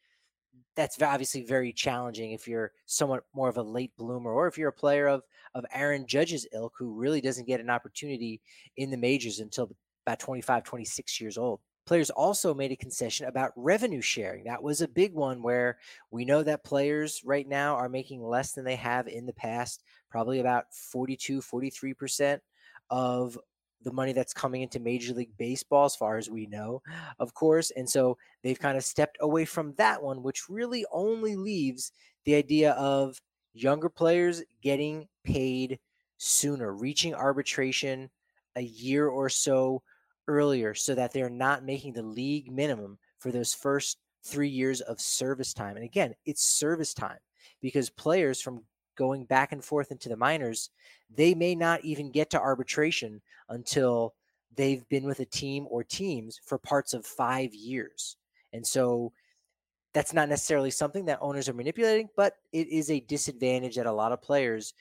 that's obviously very challenging if you're somewhat more of a late bloomer or if you're a player of of Aaron Judge's ilk who really doesn't get an opportunity in the majors until about 25 26 years old. Players also made a concession about revenue sharing. That was a big one where we know that players right now are making less than they have in the past, probably about 42 43% of the money that's coming into Major League Baseball, as far as we know, of course. And so they've kind of stepped away from that one, which really only leaves the idea of younger players getting paid sooner, reaching arbitration a year or so earlier so that they're not making the league minimum for those first three years of service time. And again, it's service time because players from going back and forth into the minors, they may not even get to arbitration until they've been with a team or teams for parts of five years. And so that's not necessarily something that owners are manipulating, but it is a disadvantage that a lot of players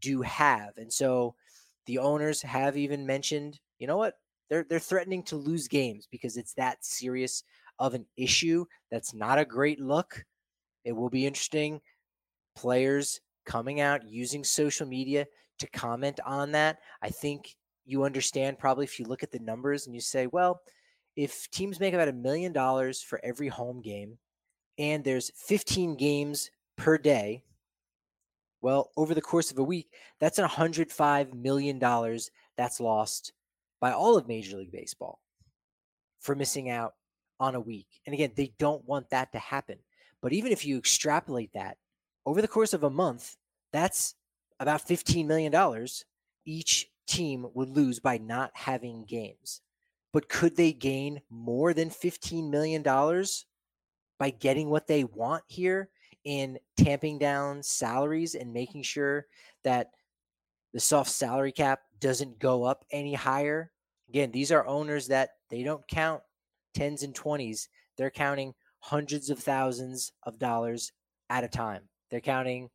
do have. And so the owners have even mentioned, you know what? They're they're threatening to lose games because it's that serious of an issue. That's not a great look. It will be interesting. Players coming out using social media to comment on that. I think you understand probably if you look at the numbers and you say, well, if teams make about a million dollars for every home game and there's 15 games per day, well, over the course of a week, that's $105 million that's lost by all of Major League Baseball for missing out on a week. And again, they don't want that to happen. But even if you extrapolate that over the course of a month, that's about $15 million each team would lose by not having games. But could they gain more than $15 million by getting what they want here in tamping down salaries and making sure that the soft salary cap doesn't go up any higher? Again, these are owners that they don't count tens and 20s. They're counting hundreds of thousands of dollars at a time. They're counting,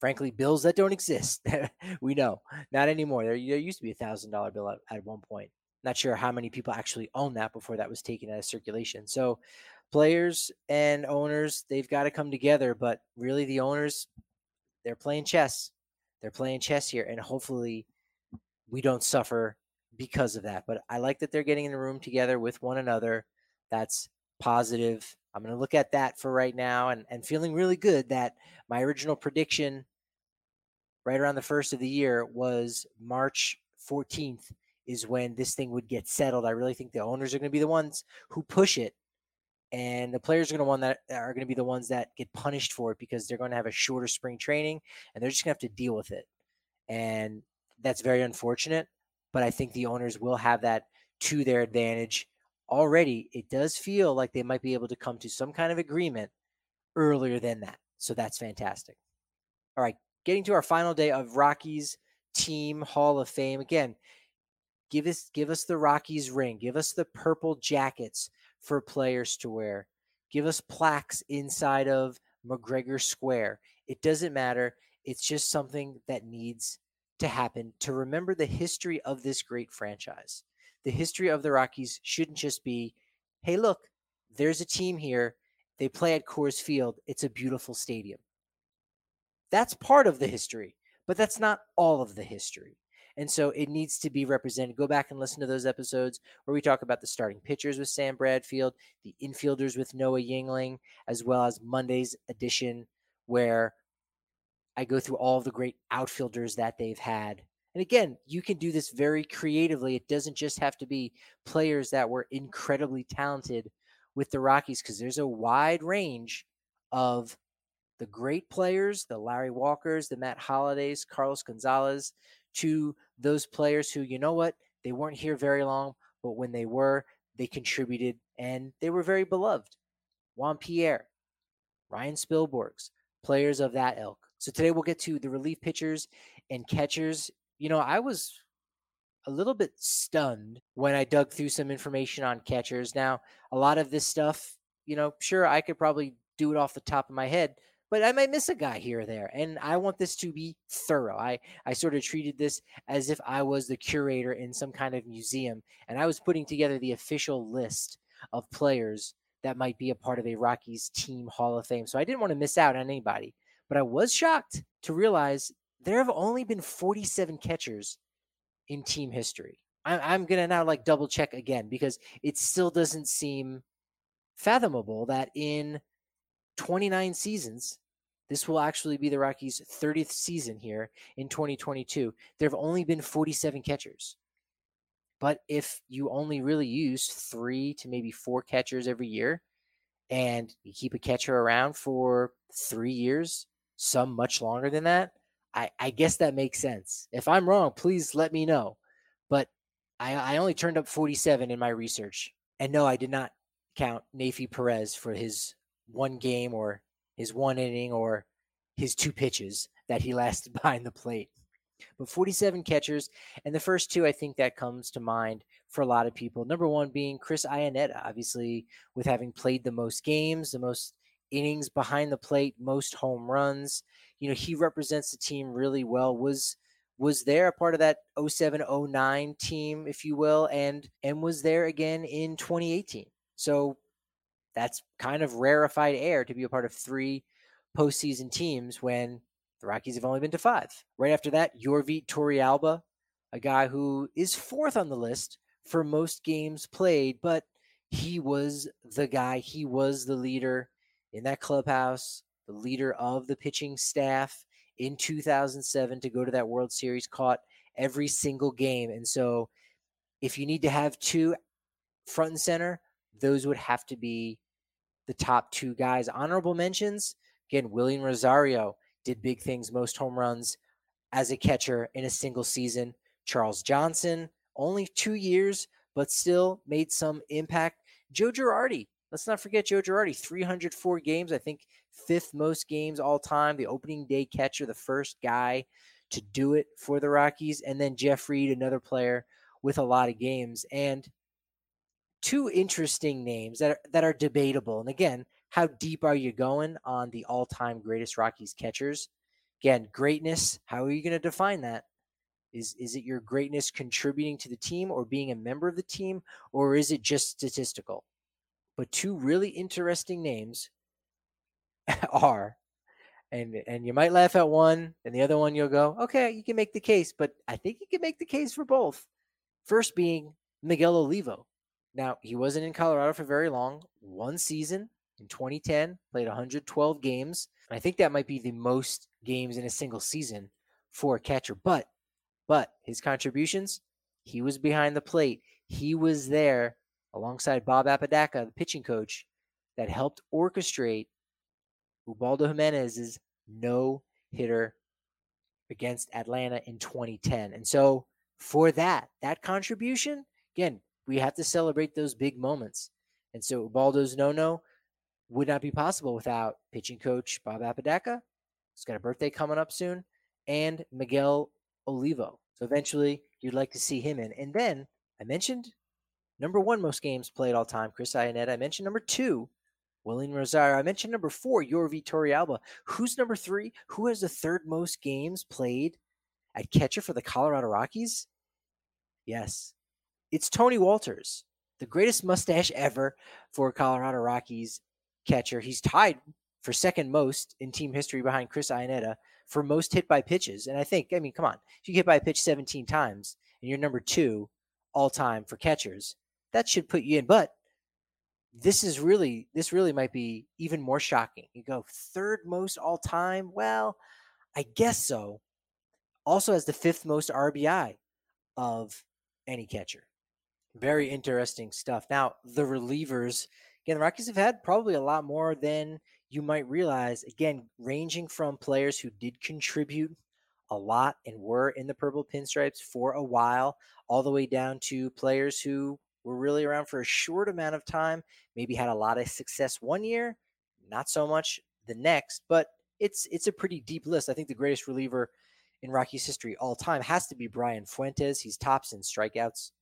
frankly, bills that don't exist. *laughs* we know, not anymore. There, there used to be a thousand dollar bill at, at one point. Not sure how many people actually own that before that was taken out of circulation. So, players and owners, they've got to come together. But really, the owners, they're playing chess. They're playing chess here, and hopefully, we don't suffer because of that. But I like that they're getting in the room together with one another. That's positive. I'm going to look at that for right now and, and feeling really good that my original prediction right around the first of the year was March 14th is when this thing would get settled. I really think the owners are going to be the ones who push it and the players are going to one that are going to be the ones that get punished for it because they're going to have a shorter spring training and they're just going to have to deal with it. And that's very unfortunate but I think the owners will have that to their advantage. Already, it does feel like they might be able to come to some kind of agreement earlier than that. So that's fantastic. All right, getting to our final day of Rockies Team Hall of Fame. Again, give us give us the Rockies ring. Give us the purple jackets for players to wear. Give us plaques inside of McGregor Square. It doesn't matter. It's just something that needs to happen to remember the history of this great franchise. The history of the Rockies shouldn't just be, hey, look, there's a team here. They play at Coors Field. It's a beautiful stadium. That's part of the history, but that's not all of the history. And so it needs to be represented. Go back and listen to those episodes where we talk about the starting pitchers with Sam Bradfield, the infielders with Noah Yingling, as well as Monday's edition where I go through all the great outfielders that they've had. And again, you can do this very creatively. It doesn't just have to be players that were incredibly talented with the Rockies because there's a wide range of the great players, the Larry Walkers, the Matt Holliday's, Carlos Gonzalez, to those players who, you know what, they weren't here very long, but when they were, they contributed and they were very beloved. Juan Pierre, Ryan Spilborghs, players of that ilk. So today we'll get to the relief pitchers and catchers. You know, I was a little bit stunned when I dug through some information on catchers. Now, a lot of this stuff, you know, sure, I could probably do it off the top of my head, but I might miss a guy here or there. And I want this to be thorough. I, I sort of treated this as if I was the curator in some kind of museum and I was putting together the official list of players that might be a part of a Rockies team Hall of Fame. So I didn't want to miss out on anybody. But I was shocked to realize there have only been 47 catchers in team history. I'm, I'm going to now like double check again because it still doesn't seem fathomable that in 29 seasons, this will actually be the Rockies' 30th season here in 2022. There have only been 47 catchers. But if you only really use three to maybe four catchers every year, and you keep a catcher around for three years, some much longer than that, I, I guess that makes sense. If I'm wrong, please let me know. But I, I only turned up 47 in my research. And no, I did not count Neifi Perez for his one game or his one inning or his two pitches. that he *laughs* lasted behind the plate. But 47 catchers, and the first two I think that comes to mind for a lot of people. Number one being Chris Iannetta, obviously with having played the most games, the most innings behind the plate, most home runs. You know, he represents the team really well. Was was there a part of that 0709 team, if you will, and and was there again in 2018. So that's kind of rarefied air to be a part of three postseason teams when the Rockies have only been to five. Right after that, Yorvit Torrealba, a guy who is fourth on the list for most games played, but he was the guy, he was the leader in that clubhouse, the leader of the pitching staff in 2007 to go to that World Series, caught every single game. And so if you need to have two front and center, those would have to be the top two guys. Honorable mentions again, Wilin Rosario did big things, most home runs as a catcher in a single season. Charles Johnson, only two years, but still made some impact. Joe Girardi, let's not forget Joe Girardi, 304 games, I think fifth most games all time, the opening day catcher, the first guy to do it for the Rockies. And then Jeff Reed, another player with a lot of games. And two interesting names that are, that are debatable. And again, how deep are you going on the all-time greatest Rockies catchers? Again, greatness. How are you going to define that? Is is it your greatness contributing to the team or being a member of the team, or is it just statistical? But two really interesting names *laughs* are, and and you might laugh at one, and the other one you'll go, okay, you can make the case, but I think you can make the case for both. First being Miguel Olivo, now, he wasn't in Colorado for very long. One season in 2010, played 112 games. I think that might be the most games in a single season for a catcher. But, but his contributions, he was behind the plate. He was there alongside Bob Apodaca, the pitching coach, that helped orchestrate Ubaldo Jimenez's no hitter against Atlanta in 2010. And so, for that, that contribution, again, we have to celebrate those big moments. And so Ubaldo's no no would not be possible without pitching coach Bob Apodaca. He's got a birthday coming up soon, and Miguel Olivo. So eventually you'd like to see him in. And then I mentioned number one most games played all time, Chris Iannetta. I mentioned number two, Wilin Rosario. I mentioned number four, Yorvit Torrealba. Who's number three? Who has the third most games played at catcher for the Colorado Rockies? Yes, it's Tony Wolters, the greatest mustache ever for Colorado Rockies catcher. He's tied for second most in team history behind Chris Iannetta for most hit by pitches. And I think, I mean, come on, if you hit by a pitch 17 times and you're number two all time for catchers, that should put you in. But this is really, this really might be even more shocking. You go third most all time. Well, I guess so. Also has the fifth most RBI of any catcher. Very interesting stuff. Now, the relievers, again, the Rockies have had probably a lot more than you might realize. Again, ranging from players who did contribute a lot and were in the purple pinstripes for a while, all the way down to players who were really around for a short amount of time, maybe had a lot of success one year, not so much the next, but it's it's a pretty deep list. I think the greatest reliever in Rockies history all time has to be Brian Fuentes. He's tops in strikeouts,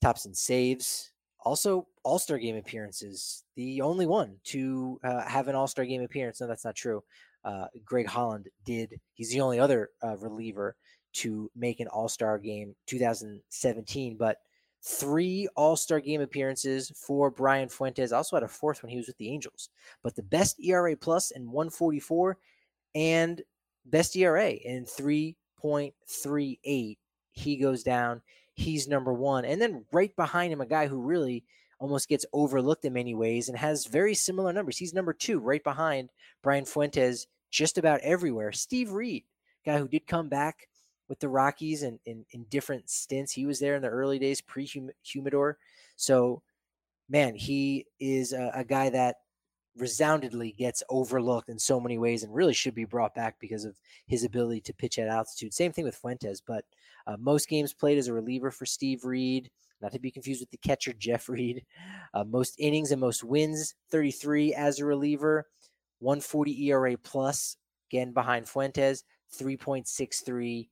tops in saves, also All Star game appearances. The only one to uh, have an All Star game appearance. No, that's not true. Uh, Greg Holland did. He's the only other uh, reliever to make an All Star game 2017, but three All Star game appearances for Brian Fuentes. Also had a fourth when he was with the Angels. But the best ERA plus in 144 and best ERA in 3.38. He goes down he's number one. And then right behind him, a guy who really almost gets overlooked in many ways and has very similar numbers. He's number two, right behind Brian Fuentes, just about everywhere. Steve Reed, guy who did come back with the Rockies and in, in, different stints. He was there in the early days, pre Humidor. So, man, he is a, a guy that resoundingly gets overlooked in so many ways and really should be brought back because of his ability to pitch at altitude. Same thing with Fuentes, but uh, most games played as a reliever for Steve Reed, not to be confused with the catcher Jeff Reed. *laughs* Uh, most innings and most wins, 33 as a reliever, 140 ERA plus again behind Fuentes, 3.63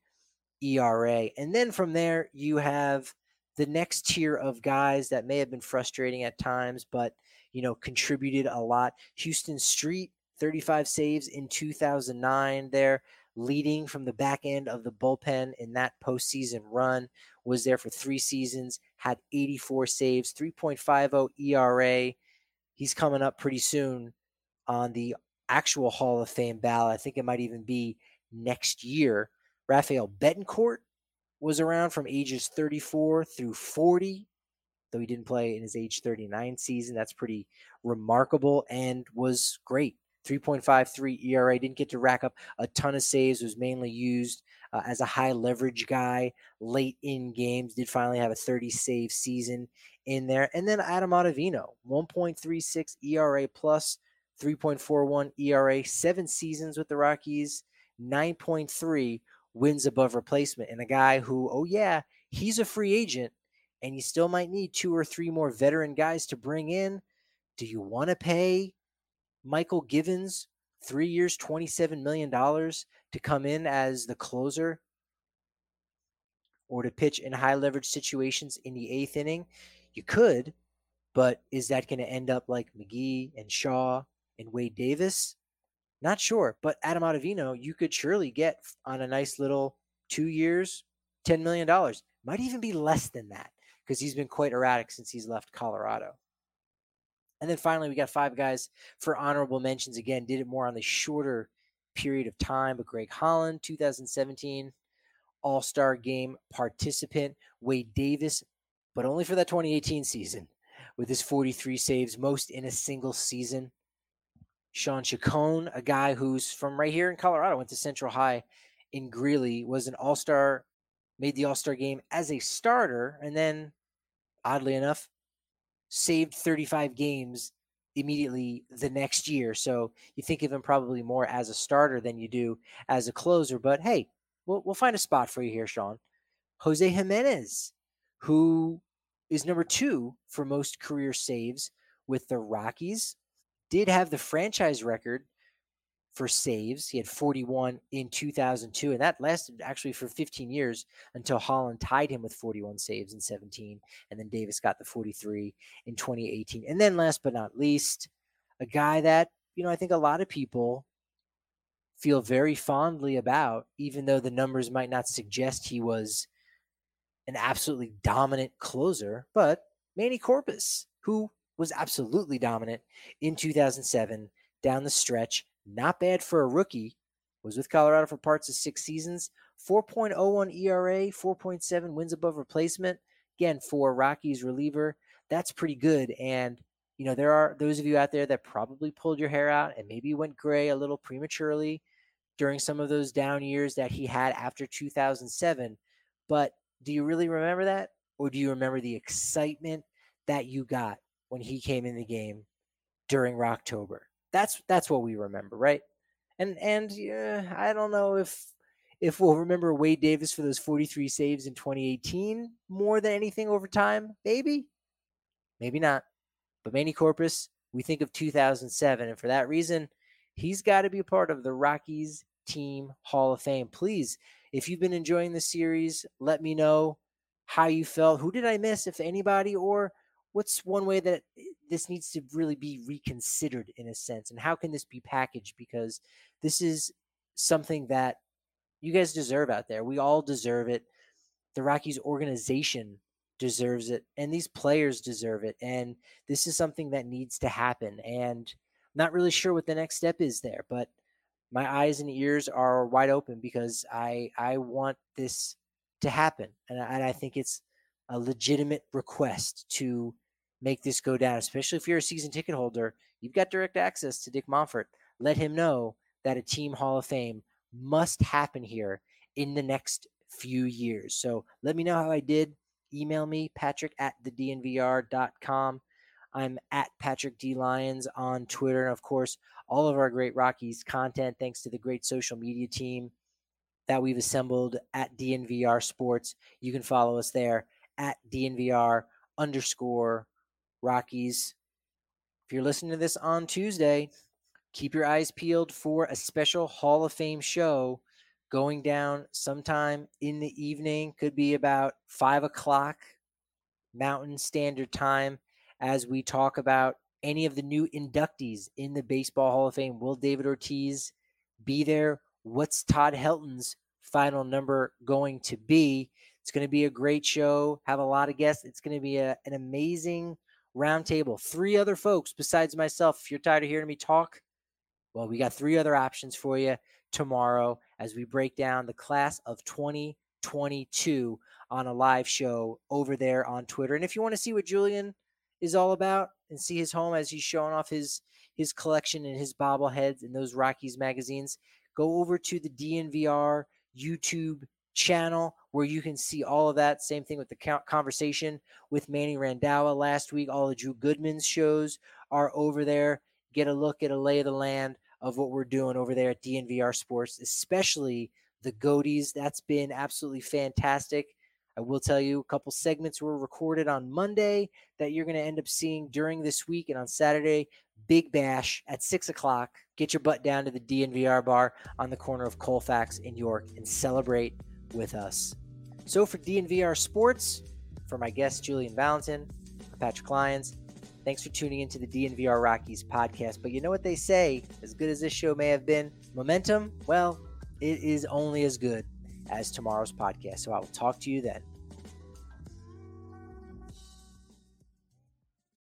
ERA. And then from there, you have the next tier of guys that may have been frustrating at times, but you know, contributed a lot. Huston Street, 35 saves in 2009 there, leading from the back end of the bullpen in that postseason run. Was there for three seasons, had 84 saves, 3.50 ERA. He's coming up pretty soon on the actual Hall of Fame ballot. I think it might even be next year. Rafael Betancourt was around from ages 34 through 40, though he didn't play in his age 39 season. That's pretty remarkable and was great. 3.53 ERA, didn't get to rack up a ton of saves, was mainly used uh, as a high leverage guy late in games, did finally have a 30 save season in there. And then Adam Ottavino, 1.36 ERA plus, 3.41 ERA, seven seasons with the Rockies, 9.3 wins above replacement. And a guy who, oh, yeah, he's a free agent and you still might need two or three more veteran guys to bring in. Do you want to pay Mychal Givens three years, $27 million to come in as the closer or to pitch in high leverage situations in the eighth inning? You could, but is that going to end up like McGee and Shaw and Wade Davis? Not sure, but Adam Ottavino, you could surely get on a nice little two years, $10 million. Might even be less than that because he's been quite erratic since he's left Colorado. And then finally, we got five guys for honorable mentions. Again, did it more on the shorter period of time, but Greg Holland, 2017 All Star game participant, Wade Davis, but only for that 2018 season with his 43 saves, most in a single season. Shawn Chacon, a guy who's from right here in Colorado, went to Central High in Greeley, was an all star, made the all star game as a starter, and then, oddly enough, saved 35 games immediately the next year. So you think of him probably more as a starter than you do as a closer. But hey, we'll, we'll find a spot for you here, Sean. Jose Jimenez, who is number two for most career saves with the Rockies did have the franchise record for saves. He had 41 in 2002, and that lasted actually for 15 years until Holland tied him with 41 saves in 17, and then Davis got the 43 in 2018. And then last but not least, a guy that, you know, I think a lot of people feel very fondly about, even though the numbers might not suggest he was an absolutely dominant closer, but Manny Corpas, who was absolutely dominant in 2007 down the stretch. Not bad for a rookie. Was with Colorado for parts of six seasons. 4.01 ERA, 4.7 wins above replacement. Again, for Rockies reliever, that's pretty good. And you know, there are those of you out there that probably pulled your hair out and maybe went gray a little prematurely during some of those down years that he had after 2007. But do you really remember that? Or do you remember the excitement that you got when he came in the game during October. That's that's what we remember, right? And and I don't know if if we'll remember Wade Davis for those 43 saves in 2018 more than anything over time. Maybe, maybe not. But Manny Corpas, we think of 2007, and for that reason, he's got to be a part of the Rockies Team Hall of Fame. Please, if you've been enjoying the series, let me know how you felt. Who did I miss, if anybody, or what's one way that this needs to really be reconsidered in a sense and how can this be packaged? Because this is something that you guys deserve out there. We all deserve it. The rockies organization deserves it and these players deserve it and this is something that needs to happen and I'm not really sure what the next step is there but my eyes and ears are wide open because i i want this to happen and I, and I think it's a legitimate request to make this go down, especially if you're a season ticket holder. You've got direct access to Dick Monfort. Let him know that a team Hall of Fame must happen here in the next few years. So let me know how I did. Email me, patrick at the dnvr.com. I'm at Patrick D. Lyons on Twitter. And of course, all of our great Rockies content, thanks to the great social media team that we've assembled at DNVR Sports. You can follow us there at DNVR underscore Rockies. If you're listening to this on Tuesday, keep your eyes peeled for a special Hall of Fame show going down sometime in the evening. Could be about five o'clock Mountain Standard Time as we talk about any of the new inductees in the Baseball Hall of Fame. Will David Ortiz be there? What's Todd Helton's final number going to be? It's going to be a great show. Have a lot of guests. It's going to be a, an amazing roundtable. Three other folks besides myself. If you're tired of hearing me talk, well, we got three other options for you tomorrow as we break down the class of 2022 on a live show over there on Twitter. And if you want to see what Julian is all about and see his home as he's showing off his his collection and his bobbleheads and those Rockies magazines, go over to the DNVR YouTube channel where you can see all of that. Same thing with the conversation with Manny Randhawa last week. All of Drew Goodman's shows are over there. Get a look at a lay of the land of what we're doing over there at DNVR Sports, especially the Goaties. That's been absolutely fantastic. I will tell you a couple segments were recorded on Monday that you're going to end up seeing during this week. And on Saturday, Big Bash at six o'clock. Get your butt down to the DNVR bar on the corner of Colfax in York and celebrate with us. So for DNVR Sports, for my guest Julian Valentin, Patrick Lyons, thanks for tuning into the DNVR Rockies podcast. But you know what they say, as good as this show may have been, momentum, well, it is only as good as tomorrow's podcast. So I will talk to you then.